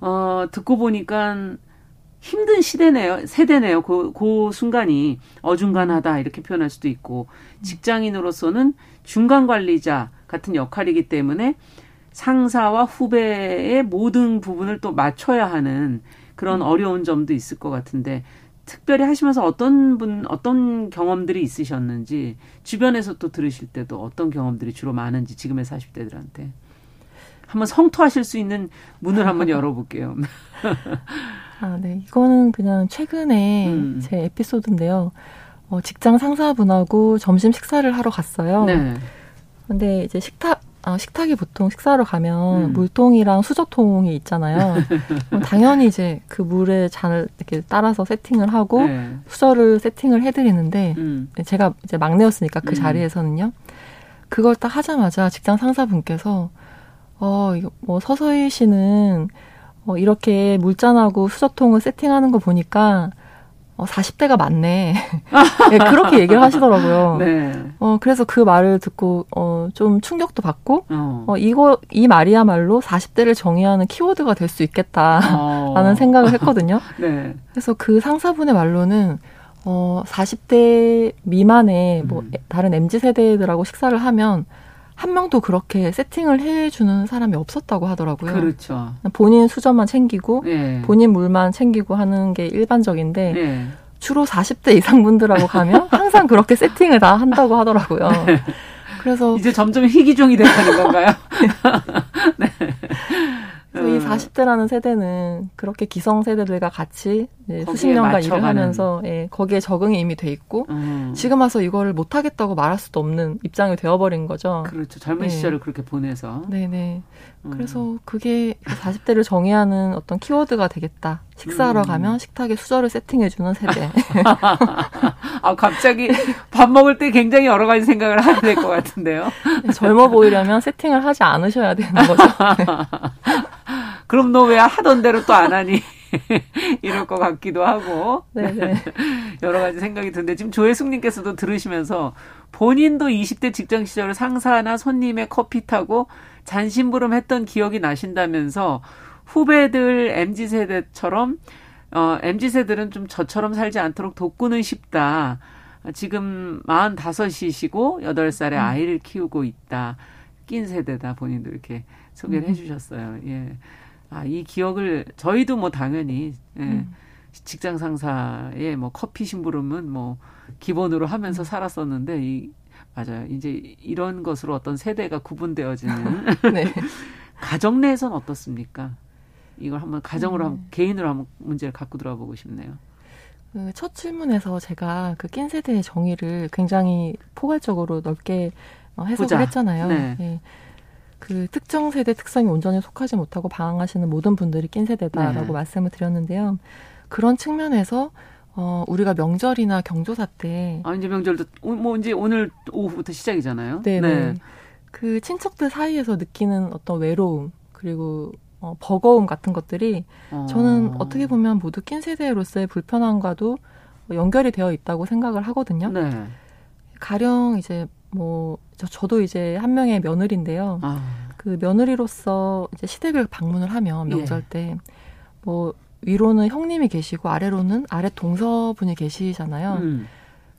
어 듣고 보니까 힘든 시대네요. 세대네요. 그, 그 순간이 어중간하다 이렇게 표현할 수도 있고 직장인으로서는 중간 관리자 같은 역할이기 때문에 상사와 후배의 모든 부분을 또 맞춰야 하는 그런 음. 어려운 점도 있을 것 같은데 특별히 하시면서 어떤 분 어떤 경험들이 있으셨는지 주변에서 또 들으실 때도 어떤 경험들이 주로 많은지 지금의 40대들한테 한번 성토하실 수 있는 문을 한번 *laughs* 열어볼게요. 아, 네. 이거는 그냥 최근에 음. 제 에피소드인데요. 어, 직장 상사분하고 점심 식사를 하러 갔어요. 네. 근데 이제 식탁 아, 식탁이 보통 식사로 가면 음. 물통이랑 수저통이 있잖아요. *laughs* 당연히 이제 그 물에 잔을 이렇게 따라서 세팅을 하고 네. 수저를 세팅을 해드리는데 음. 제가 이제 막내였으니까 그 음. 자리에서는요. 그걸 딱 하자마자 직장 상사분께서 어, 이거 뭐 서서희 씨는 어, 이렇게 물잔하고 수저통을 세팅하는 거 보니까 어, 40대가 많네. *laughs* 네, 그렇게 얘기를 하시더라고요. 네. 어, 그래서 그 말을 듣고, 어, 좀 충격도 받고, 어. 어, 이거, 이 말이야말로 40대를 정의하는 키워드가 될 수 있겠다. 어. 라는 생각을 했거든요. *laughs* 네. 그래서 그 상사분의 말로는, 어, 40대 미만의 뭐, 음. 다른 MZ세대들하고 식사를 하면, 한 명도 그렇게 세팅을 해주는 사람이 없었다고 하더라고요. 그렇죠. 본인 수저만 챙기고 네. 본인 물만 챙기고 하는 게 일반적인데 네. 주로 40대 이상 분들하고 가면 항상 그렇게 세팅을 다 한다고 하더라고요. *laughs* 네. 그래서 이제 점점 희귀종이 돼가는 *laughs* 건가요? 네. *laughs* 음. 이 40대라는 세대는 그렇게 기성 세대들과 같이 수십 년간 일을 하면서 예, 거기에 적응이 이미 돼 있고 음. 지금 와서 이거를 못 하겠다고 말할 수도 없는 입장이 되어버린 거죠. 그렇죠. 젊은 네. 시절을 그렇게 보내서. 네네. 음. 그래서 그게 40대를 정의하는 어떤 키워드가 되겠다. 식사하러 음. 가면 식탁에 수저를 세팅해주는 세대. *laughs* 아 갑자기 밥 먹을 때 굉장히 여러 가지 생각을 하게 될 것 같은데요. 네, 젊어 보이려면 세팅을 하지 않으셔야 되는 거죠. *laughs* 그럼 너 왜 하던 대로 또 안 하니? *laughs* 이럴 것 같기도 하고. 네네. *laughs* 여러 가지 생각이 드는데, 지금 조혜숙님께서도 들으시면서 본인도 20대 직장 시절 상사나 손님의 커피 타고 잔심부름 했던 기억이 나신다면서 후배들 MZ세대처럼, 어, MZ세들은 좀 저처럼 살지 않도록 돕고는 싶다. 지금 45이시고 8살에 음. 아이를 키우고 있다. 낀 세대다. 본인도 이렇게 소개를 음. 해주셨어요. 예. 아, 이 기억을 저희도 뭐 당연히 예, 음. 직장 상사의 뭐 커피 심부름은 뭐 기본으로 하면서 음. 살았었는데 이 맞아요. 이제 이런 것으로 어떤 세대가 구분되어지는 *laughs* 네. *laughs* 가정 내에선 어떻습니까? 이걸 한번 가정으로 음. 한번 개인으로 한번 문제를 갖고 들어보고 싶네요. 그 첫 질문에서 제가 그 낀 세대의 정의를 굉장히 포괄적으로 넓게 어, 해석을 보자. 했잖아요. 네. 네. 그 특정 세대 특성이 온전히 속하지 못하고 방황하시는 모든 분들이 낀 세대다라고 네. 말씀을 드렸는데요. 그런 측면에서 어, 우리가 명절이나 경조사 때. 아, 이제 명절도, 뭐, 이제 오늘 오후부터 시작이잖아요. 네네. 네. 그 친척들 사이에서 느끼는 어떤 외로움, 그리고 어, 버거움 같은 것들이 어. 저는 어떻게 보면 모두 낀 세대로서의 불편함과도 연결이 되어 있다고 생각을 하거든요. 네. 가령 이제 뭐 저, 저도 이제 한 명의 며느리인데요. 아. 그 며느리로서 이제 시댁을 방문을 하면 예. 명절 때뭐 위로는 형님이 계시고 아래로는 아래 동서분이 계시잖아요. 음.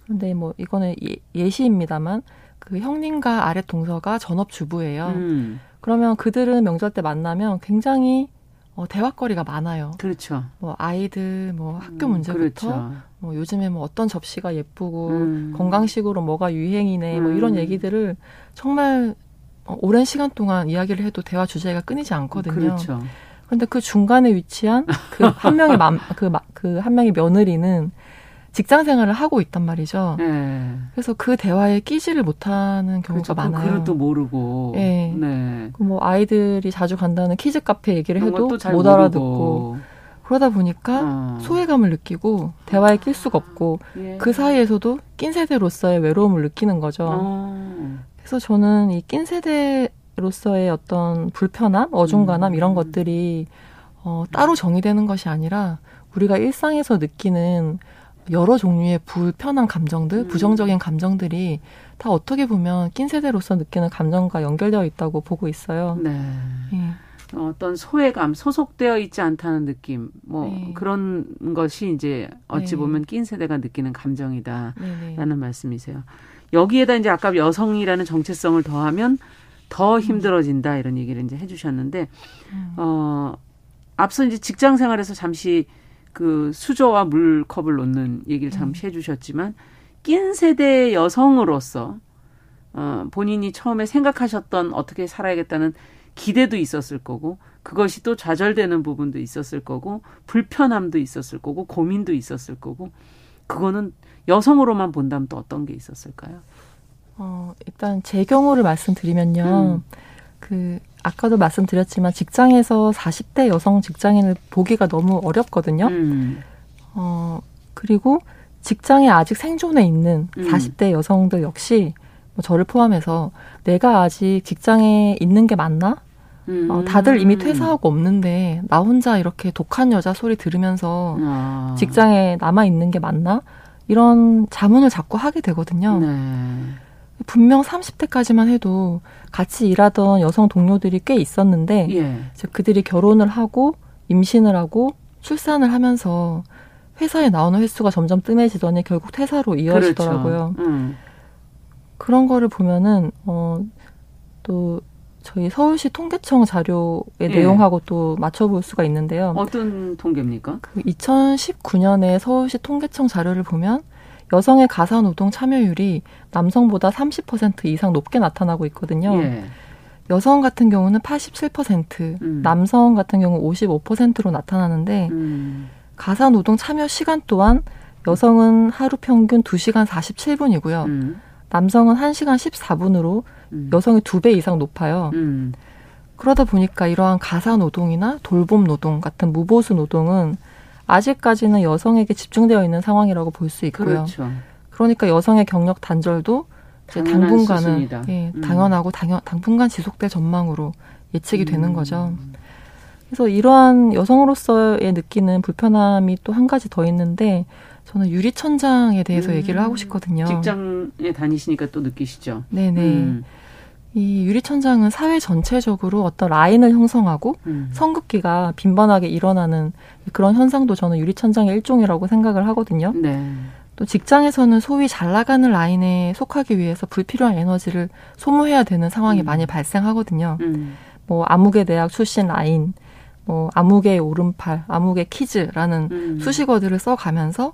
그런데 뭐 이거는 예, 시입니다만 그 형님과 아래 동서가 전업 주부예요. 음. 그러면 그들은 명절 때 만나면 굉장히 어, 대화거리가 많아요. 그렇죠. 뭐 아이들 뭐 학교 음, 문제부터 그렇죠. 뭐 요즘에 뭐 어떤 접시가 예쁘고 음. 건강식으로 뭐가 유행이네 뭐 이런 음. 얘기들을 정말 어, 오랜 시간 동안 이야기를 해도 대화 주제가 끊이지 않거든요. 그렇죠. 그런데 그 중간에 위치한 그 한 명의 맘, 그, 그 한 명의 며느리는 직장 생활을 하고 있단 말이죠. 네. 그래서 그 대화에 끼지를 못하는 경우가 그렇죠. 많아요. 그것도 모르고. 네. 네. 그뭐 아이들이 자주 간다는 키즈 카페 얘기를 해도 못 알아듣고. 그러다 보니까 어. 소외감을 느끼고 대화에 낄 수가 없고 예. 그 사이에서도 낀 세대로서의 외로움을 느끼는 거죠. 어. 그래서 저는 이 낀 세대로서의 어떤 불편함, 어중간함 음. 이런 것들이 어, 따로 정의되는 것이 아니라 우리가 일상에서 느끼는 여러 종류의 불편한 감정들, 음. 부정적인 감정들이 다 어떻게 보면 낀 세대로서 느끼는 감정과 연결되어 있다고 보고 있어요. 네. 예. 어떤 소외감, 소속되어 있지 않다는 느낌, 뭐 네. 그런 것이 이제 어찌 네. 보면 낀 세대가 느끼는 감정이다라는 네. 말씀이세요. 여기에다 이제 아까 여성이라는 정체성을 더하면 더 음. 힘들어진다 이런 얘기를 이제 해주셨는데 음. 어 앞서 이제 직장 생활에서 잠시 그 수저와 물컵을 놓는 얘기를 잠시 음. 해주셨지만 낀 세대 여성으로서 어 본인이 처음에 생각하셨던 어떻게 살아야겠다는 기대도 있었을 거고 그것이 또 좌절되는 부분도 있었을 거고 불편함도 있었을 거고 고민도 있었을 거고 그거는 여성으로만 본다면 또 어떤 게 있었을까요? 어, 일단 제 경우를 말씀드리면요. 음. 그 아까도 말씀드렸지만 직장에서 40대 여성 직장인을 보기가 너무 어렵거든요. 음. 어, 그리고 직장에 아직 생존해 있는 음. 40대 여성들 역시 뭐 저를 포함해서 내가 아직 직장에 있는 게 맞나? 음. 어, 다들 이미 퇴사하고 없는데 나 혼자 이렇게 독한 여자 소리 들으면서 아. 직장에 남아 있는 게 맞나? 이런 자문을 자꾸 하게 되거든요. 네. 분명 30대까지만 해도 같이 일하던 여성 동료들이 꽤 있었는데 예. 그들이 결혼을 하고 임신을 하고 출산을 하면서 회사에 나오는 횟수가 점점 뜸해지더니 결국 퇴사로 이어지더라고요. 그렇죠. 음. 그런 거를 보면은 어또 저희 서울시 통계청 자료의 예. 내용하고 또 맞춰볼 수가 있는데요. 어떤 통계입니까? 그 2019년에 서울시 통계청 자료를 보면 여성의 가사 노동 참여율이 남성보다 30% 이상 높게 나타나고 있거든요. 예. 여성 같은 경우는 87%, 음. 남성 같은 경우 55%로 나타나는데 음. 가사 노동 참여 시간 또한 여성은 하루 평균 2시간 47분이고요. 음. 남성은 1시간 14분으로 음. 여성이 두배 이상 높아요. 음. 그러다 보니까 이러한 가사 노동이나 돌봄 노동 같은 무보수 노동은 아직까지는 여성에게 집중되어 있는 상황이라고 볼 수 있고요. 그렇죠. 그러니까 여성의 경력 단절도 이제 당분간은 예, 음. 당연하고 당연, 당분간 지속될 전망으로 예측이 되는 음. 거죠. 그래서 이러한 여성으로서의 느끼는 불편함이 또 한 가지 더 있는데 저는 유리천장에 대해서 음. 얘기를 하고 싶거든요. 직장에 다니시니까 또 느끼시죠? 네네. 음. 이 유리천장은 사회 전체적으로 어떤 라인을 형성하고 음. 성급기가 빈번하게 일어나는 그런 현상도 저는 유리천장의 일종이라고 생각을 하거든요. 네. 또 직장에서는 소위 잘 나가는 라인에 속하기 위해서 불필요한 에너지를 소모해야 되는 상황이 음. 많이 발생하거든요. 음. 뭐 암흑의 대학 출신 라인, 뭐 암흑의 오른팔, 암흑의 키즈라는 음. 수식어들을 써가면서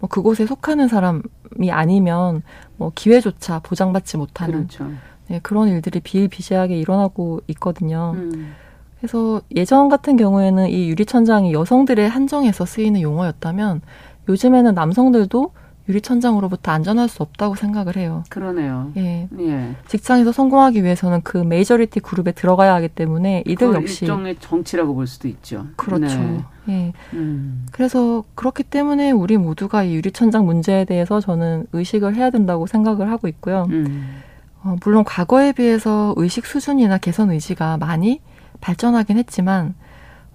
뭐 그곳에 속하는 사람이 아니면 뭐 기회조차 보장받지 못하는 그렇죠. 네, 그런 일들이 비일비재하게 일어나고 있거든요. 음. 그래서 예전 같은 경우에는 이 유리천장이 여성들의 한정에서 쓰이는 용어였다면 요즘에는 남성들도 유리천장으로부터 안전할 수 없다고 생각을 해요. 그러네요. 예. 예. 직장에서 성공하기 위해서는 그 메이저리티 그룹에 들어가야 하기 때문에 이들 역시 일종의 정치라고 볼 수도 있죠. 그렇죠. 네. 예. 음. 그래서 그렇기 때문에 우리 모두가 이 유리천장 문제에 대해서 저는 의식을 해야 된다고 생각을 하고 있고요. 음. 어, 물론 과거에 비해서 의식 수준이나 개선 의지가 많이 발전하긴 했지만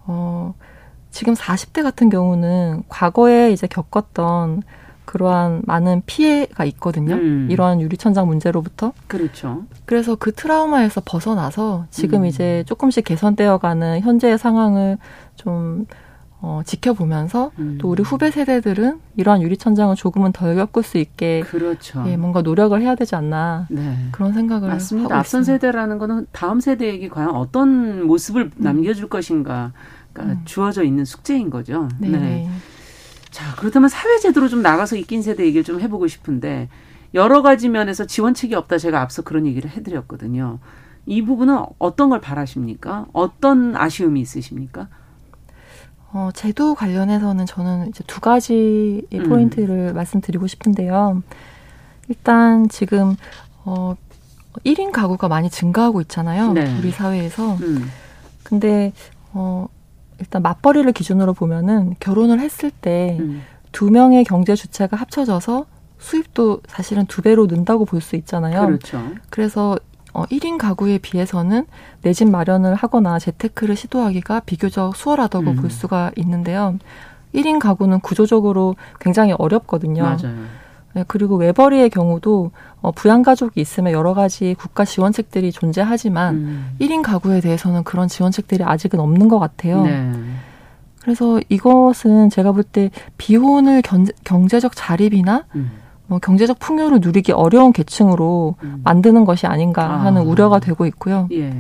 어, 지금 40대 같은 경우는 과거에 이제 겪었던 그러한 많은 피해가 있거든요. 음. 이러한 유리천장 문제로부터. 그렇죠. 그래서 그 트라우마에서 벗어나서 지금 음. 이제 조금씩 개선되어가는 현재의 상황을 좀 어, 지켜보면서 음. 또 우리 후배 세대들은 이러한 유리천장을 조금은 덜 겪을 수 있게 그렇죠. 예, 뭔가 노력을 해야 되지 않나 네. 그런 생각을 맞습니다. 앞선 있습니다. 세대라는 거는 다음 세대에게 과연 어떤 모습을 음. 남겨줄 것인가가 음. 주어져 있는 숙제인 거죠. 네. 네. 자, 그렇다면 사회제도로 좀 나가서 이낀 세대 얘기를 좀 해보고 싶은데 여러 가지 면에서 지원책이 없다 제가 앞서 그런 얘기를 해드렸거든요. 이 부분은 어떤 걸 바라십니까? 어떤 아쉬움이 있으십니까? 어, 제도 관련해서는 저는 이제 두 가지 음. 포인트를 말씀드리고 싶은데요. 일단 지금 어 1인 가구가 많이 증가하고 있잖아요. 네. 우리 사회에서. 음. 근데 어 일단 맞벌이를 기준으로 보면은 결혼을 했을 때두 음. 명의 경제 주체가 합쳐져서 수입도 사실은 두 배로 는다고 볼 수 있잖아요. 그렇죠. 그래서 어, 1인 가구에 비해서는 내 집 마련을 하거나 재테크를 시도하기가 비교적 수월하다고 음. 볼 수가 있는데요. 1인 가구는 구조적으로 굉장히 어렵거든요. 맞아요. 네, 그리고 외벌이의 경우도 어, 부양가족이 있으면 여러 가지 국가 지원책들이 존재하지만 음. 1인 가구에 대해서는 그런 지원책들이 아직은 없는 것 같아요. 네. 그래서 이것은 제가 볼 때 비혼을 견, 경제적 자립이나 음. 뭐 경제적 풍요를 누리기 어려운 계층으로 음. 만드는 것이 아닌가 하는 아. 우려가 되고 있고요. 예.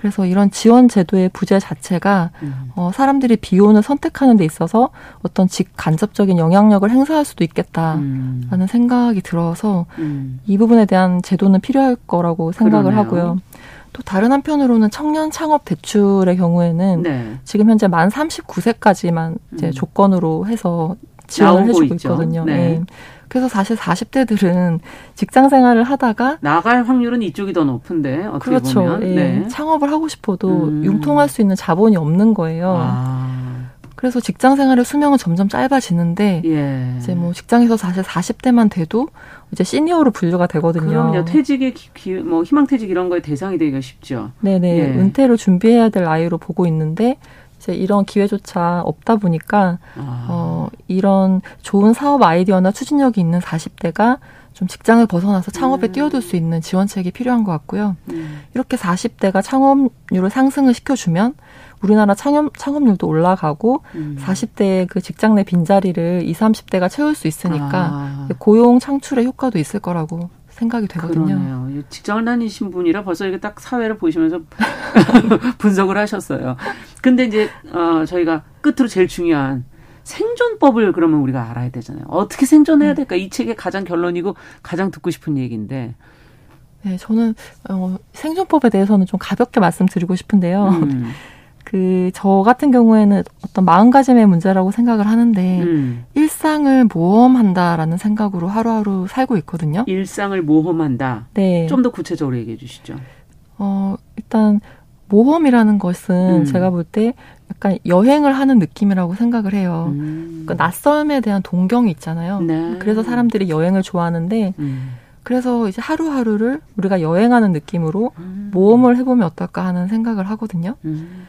그래서 이런 지원 제도의 부재 자체가 음. 어, 사람들이 비혼을 선택하는 데 있어서 어떤 직간접적인 영향력을 행사할 수도 있겠다라는 음. 생각이 들어서 음. 이 부분에 대한 제도는 필요할 거라고 생각을 그러네요. 하고요. 또 다른 한편으로는 청년 창업 대출의 경우에는 네. 지금 현재 만 39세까지만 이제 음. 조건으로 해서 지원을 해주고 있죠. 있거든요. 네. 네. 그래서 사실 40대들은 직장 생활을 하다가 나갈 확률은 이쪽이 더 높은데 어떻게 그렇죠. 보면 예. 네. 창업을 하고 싶어도 음. 융통할 수 있는 자본이 없는 거예요. 아. 그래서 직장 생활의 수명은 점점 짧아지는데 예. 이제 뭐 직장에서 사실 40대만 돼도 이제 시니어로 분류가 되거든요. 그럼요. 퇴직의 기, 뭐 희망퇴직 이런 거에 대상이 되기가 쉽죠. 네네. 예. 은퇴를 준비해야 될 나이로 보고 있는데 이제 이런 기회조차 없다 보니까 아. 어 이런 좋은 사업 아이디어나 추진력이 있는 40대가 좀 직장을 벗어나서 창업에 음. 뛰어들 수 있는 지원책이 필요한 것 같고요. 음. 이렇게 40대가 창업률을 상승을 시켜주면 우리나라 창업, 창업률도 올라가고 음. 40대의 그 직장 내 빈자리를 20, 30대가 채울 수 있으니까 아. 고용 창출의 효과도 있을 거라고 생각이 되거든요. 그러네요. 직장을 다니신 분이라 벌써 이게 딱 사회를 보시면서 *laughs* 분석을 하셨어요. 근데 이제 어 저희가 끝으로 제일 중요한 생존법을 그러면 우리가 알아야 되잖아요. 어떻게 생존해야 음. 될까? 이 책의 가장 결론이고 가장 듣고 싶은 얘기인데. 네, 저는 어, 생존법에 대해서는 좀 가볍게 말씀드리고 싶은데요. 음. 그 저 같은 경우에는 어떤 마음가짐의 문제라고 생각을 하는데 음. 일상을 모험한다라는 생각으로 하루하루 살고 있거든요. 일상을 모험한다. 네. 좀 더 구체적으로 얘기해 주시죠. 어, 일단 모험이라는 것은 음. 제가 볼 때 약간 여행을 하는 느낌이라고 생각을 해요. 음. 그러니까 낯설음에 대한 동경이 있잖아요. 네. 그래서 사람들이 여행을 좋아하는데 음. 그래서 이제 하루하루를 우리가 여행하는 느낌으로 음. 모험을 해보면 어떨까 하는 생각을 하거든요. 음.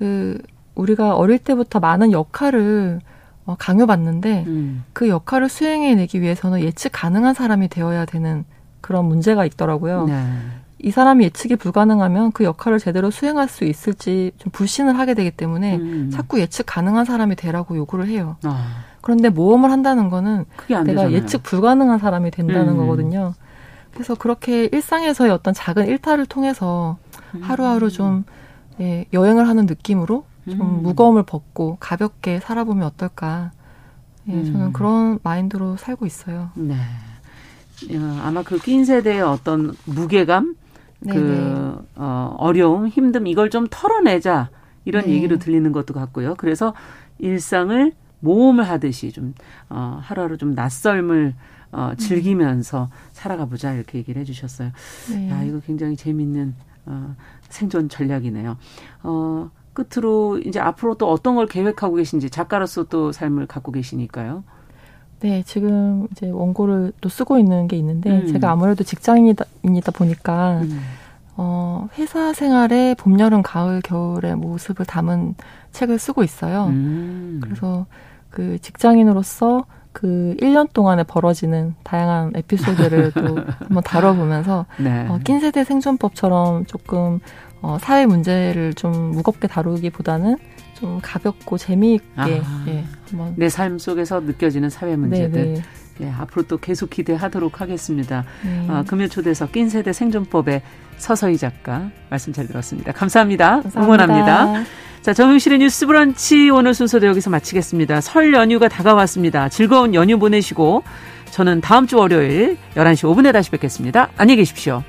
그 우리가 어릴 때부터 많은 역할을 어, 강요받는데 음. 그 역할을 수행해내기 위해서는 예측 가능한 사람이 되어야 되는 그런 문제가 있더라고요. 네. 이 사람이 예측이 불가능하면 그 역할을 제대로 수행할 수 있을지 좀 불신을 하게 되기 때문에 음. 자꾸 예측 가능한 사람이 되라고 요구를 해요. 아. 그런데 모험을 한다는 거는 내가 되잖아요. 예측 불가능한 사람이 된다는 음. 거거든요. 그래서 그렇게 일상에서의 어떤 작은 일탈을 통해서 음. 하루하루 좀 예, 여행을 하는 느낌으로 좀 음. 무거움을 벗고 가볍게 살아보면 어떨까. 예, 음. 저는 그런 마인드로 살고 있어요. 네. 아마 그 낀 세대의 어떤 무게감, 네네. 그 네. 어, 어려움, 힘듦 이걸 좀 털어내자 이런 네. 얘기로 들리는 것도 같고요. 그래서 일상을 모험을 하듯이 좀 어, 하루하루 좀 낯설음을 어, 즐기면서 음. 살아가 보자 이렇게 얘기를 해주셨어요. 네. 야 이거 굉장히 재밌는 어, 생존 전략이네요. 어, 끝으로 이제 앞으로 또 어떤 걸 계획하고 계신지 작가로서 또 삶을 갖고 계시니까요. 네, 지금 이제 원고를 또 쓰고 있는 게 있는데 음. 제가 아무래도 직장인이다 보니까 음. 어, 회사 생활의 봄, 여름, 가을, 겨울의 모습을 담은 책을 쓰고 있어요. 음. 그래서 그 직장인으로서 그 1년 동안에 벌어지는 다양한 에피소드를 또 *laughs* 한번 다뤄보면서 네. 어, 낀 세대 생존법처럼 조금 어, 사회 문제를 좀 무겁게 다루기보다는 좀 가볍고 재미있게 아, 예, 한번 내 삶 속에서 느껴지는 사회 문제들 네네. 네. 예, 앞으로 또 계속 기대하도록 하겠습니다. 네. 어, 금요 초대석 낀 세대 생존법의 서서희 작가 말씀 잘 들었습니다. 감사합니다. 감사합니다. 응원합니다. 자, 정용실의 뉴스 브런치 오늘 순서도 여기서 마치겠습니다. 설 연휴가 다가왔습니다. 즐거운 연휴 보내시고 저는 다음 주 월요일 11시 5분에 다시 뵙겠습니다. 안녕히 계십시오.